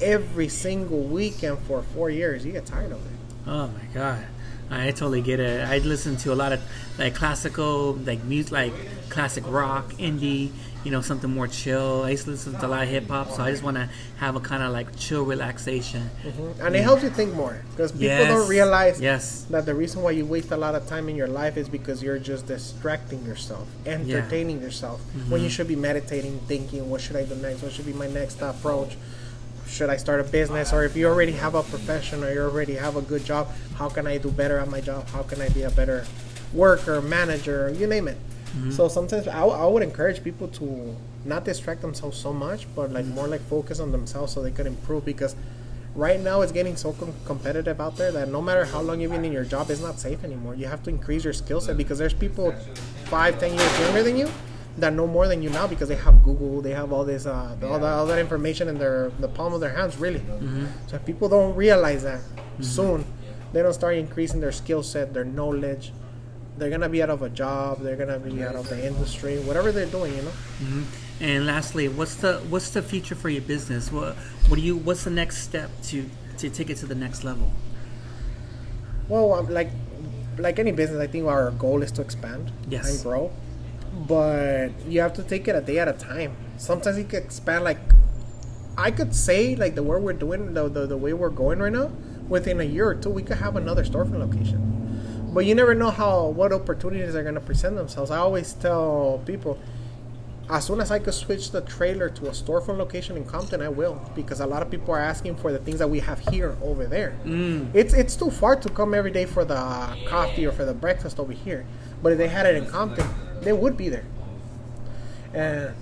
Every single weekend for four years, you get tired of it. Oh my god, I totally get it. I listen to a lot of like classical, like music, like classic rock, indie. You know, something more chill. I used to listen to a lot of hip hop, so I just want to have a kind of like chill relaxation. Mm-hmm. And it helps you think more because people Yes. don't realize Yes. that the reason why you waste a lot of time in your life is because you're just distracting yourself, entertaining yourself, when you mm-hmm. should be meditating, thinking, what should I do next? What should be my next approach? Should I start a business? Or if you already have a profession or you already have a good job, how can I do better at my job? How can I be a better worker, manager, you name it? Mm-hmm. So sometimes I, I would encourage people to not distract themselves so much, but like more like focus on themselves so they could improve because right now it's getting so com- competitive out there that no matter how long you've been in your job, it's not safe anymore. You have to increase your skill set because there's people five, ten years younger than you that know more than you now because they have Google, they have all this, uh, all, that, all that information in their the palm of their hands, really. So if people don't realize that soon, they don't start increasing their skill set, their knowledge, they're gonna be out of a job. They're gonna be out of the industry, whatever they're doing. You know. hmm And lastly, what's the what's the future for your business? What what do you what's the next step to to take it to the next level? Well, um, like like any business, I think our goal is to expand Yes. and grow. But you have to take it a day at a time. Sometimes you can expand like I could say like the way we're doing the, the the way we're going right now. Within a year or two, we could have another storefront location. But you never know how what opportunities are going to present themselves. I always tell people, as soon as I could switch the trailer to a storefront location in Compton, I will because a lot of people are asking for the things that we have here over there. Mm. It's it's too far to come every day for the coffee or for the breakfast over here. But if they had it in Compton, they would be there. And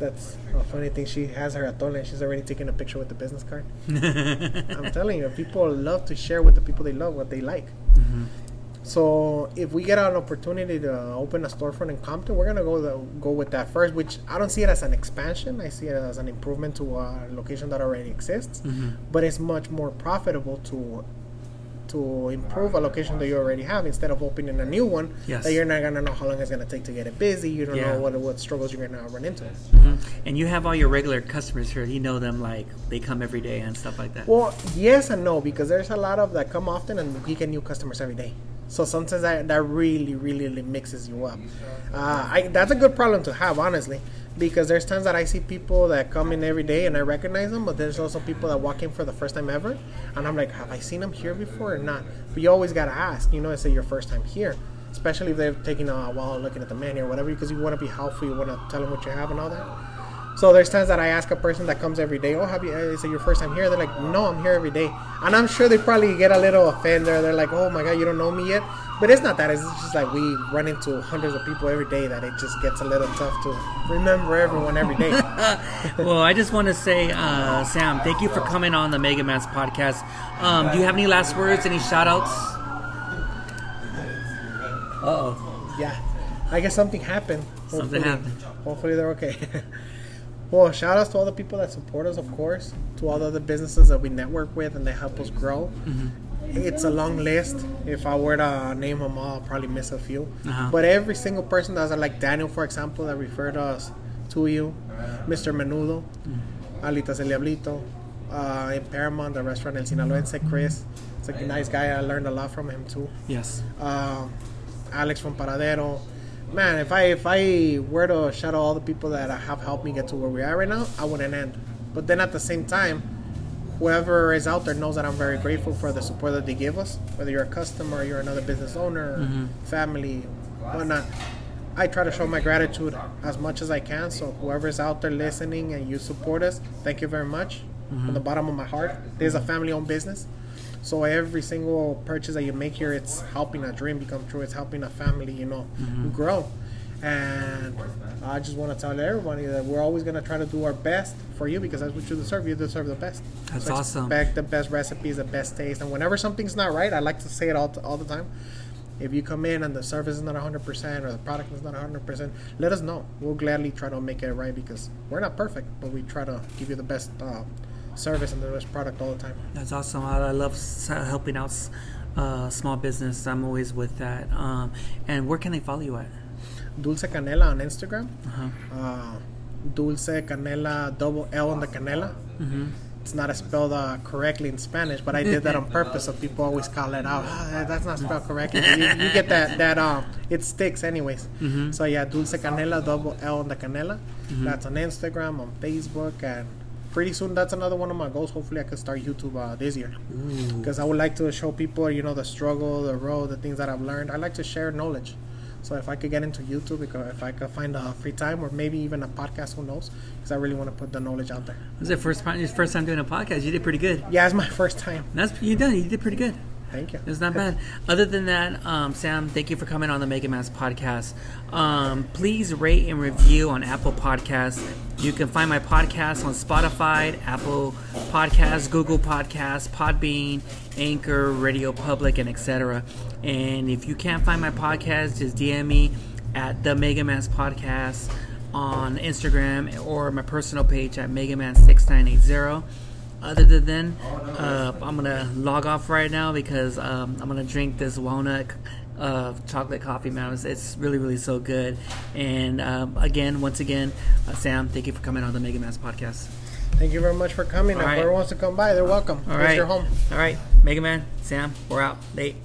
that's a funny thing. She has her atole and she's already taking a picture with the business card. I'm telling you, people love to share with the people they love what they like. Mhm. So if we get an opportunity to open a storefront in Compton, we're gonna go the, go with that first. Which I don't see it as an expansion. I see it as an improvement to a location that already exists. Mhm. But it's much more profitable to to improve a location that you already have instead of opening a new one Yes. that you're not gonna know how long it's gonna take to get it busy. You don't Yeah. know what what struggles you're gonna run into. Mhm. And you have all your regular customers here. You know them like they come every day and stuff like that. Well, yes and no because there's a lot of that come often and we get new customers every day. So sometimes that, that really, really, really mixes you up. Uh, I, that's a good problem to have, honestly, because there's times that I see people that come in every day and I recognize them, but there's also people that walk in for the first time ever, and I'm like, have I seen them here before or not? But you always gotta ask, you know, it's your first time here, especially if they're taking a while looking at the menu or whatever, because you want to be helpful, you want to tell them what you have and all that. So there's times that I ask a person that comes every day, "Oh, have you? Is it your first time here?" They're like, "No, I'm here every day," and I'm sure they probably get a little offended. They're like, "Oh my god, you don't know me yet," but it's not that. It's just like we run into hundreds of people every day that it just gets a little tough to remember everyone every day. well, I just want to say, uh, Sam, thank you for coming on the Mega Mans podcast. Um, do you have any last words, any shout outs? Uh oh. yeah, I guess something happened. Something happened. Hopefully they're okay. well, shout outs to all the people that support us, of course, to all the other businesses that we network with and they help us grow. Mm-hmm. It's a long list. If I were to name them all, I'll probably miss a few. Uh-huh. But every single person that's like Daniel, for example, that referred us to you, Mr. Menudo, Mm-hmm. Alitas El Diablito, uh, in Paramount, the restaurant El Sinaloense, Chris. It's like a nice guy. I learned a lot from him too Yes. uh, Alex from Paradero. Man, if I if I were to shout out all the people that have helped me get to where we are right now, I wouldn't end. But then at the same time, whoever is out there knows that I'm very grateful for the support that they give us. Whether you're a customer, you're another business owner, Mhm. family, whatnot. I try to show my gratitude as much as I can. So whoever's out there listening and you support us, thank you very much from the bottom of my heart. There's a family-owned business. So every single purchase that you make here, it's helping a dream become true. It's helping a family, you know, grow. And I just want to tell everybody that we're always going to try to do our best for you because that's what you deserve. You deserve the best. That's So awesome. Expect the best recipes, the best taste. And whenever something's not right, I like to say it all, all the time. If you come in and the service is not 100% or the product is not 100%, let us know. We'll gladly try to make it right because we're not perfect, but we try to give you the best uh, service and the best product all the time. That's awesome. I, I love helping out uh, small business. I'm always with that. Um, and where can they follow you at? Dulce Canela on Instagram. Uh-huh. Uh, Dulce Canela, double L on the Canela. Mm-hmm. It's not spelled uh, correctly in Spanish, but I did that on purpose, so people always call it out. "Ah, that's not spelled correctly. You, you get that that um, it sticks anyways. Mhm. So yeah, Dulce Canela, double L on the Canela. Mm-hmm. That's on Instagram, on Facebook, and pretty soon that's another one of my goals. Hopefully, I can start YouTube uh, this year because I would like to show people, you know, the struggle, the road, the things that I've learned. I like to share knowledge. So if I could get into YouTube, because if I could find a free time or maybe even a podcast, who knows? Because I really want to put the knowledge out there. This is your first, your first time doing a podcast. You did pretty good. Yeah, it's my first time. That's you done. You did pretty good. Thank you. It's not bad. Other than that, um, Sam, thank you for coming on the Mega Man's podcast. Um, please rate and review on Apple Podcasts. You can find my podcast on Spotify, Apple Podcasts, Google Podcasts, Podbean, Anchor, Radio Public, and etc. And if you can't find my podcast, just DM me at the Mega Man's Podcast on Instagram or my personal page at Megaman6980 other than uh, I'm gonna log off right now because um, I'm gonna drink this walnut of chocolate coffee, man. It's, really, really so good. And um, again, once again, uh, Sam, thank you for coming on the Mega Man's podcast. Thank you very much for coming. All If right. whoever wants to come by, they're welcome. All right. your home. All right. Mega Man, Sam, we're out. Late.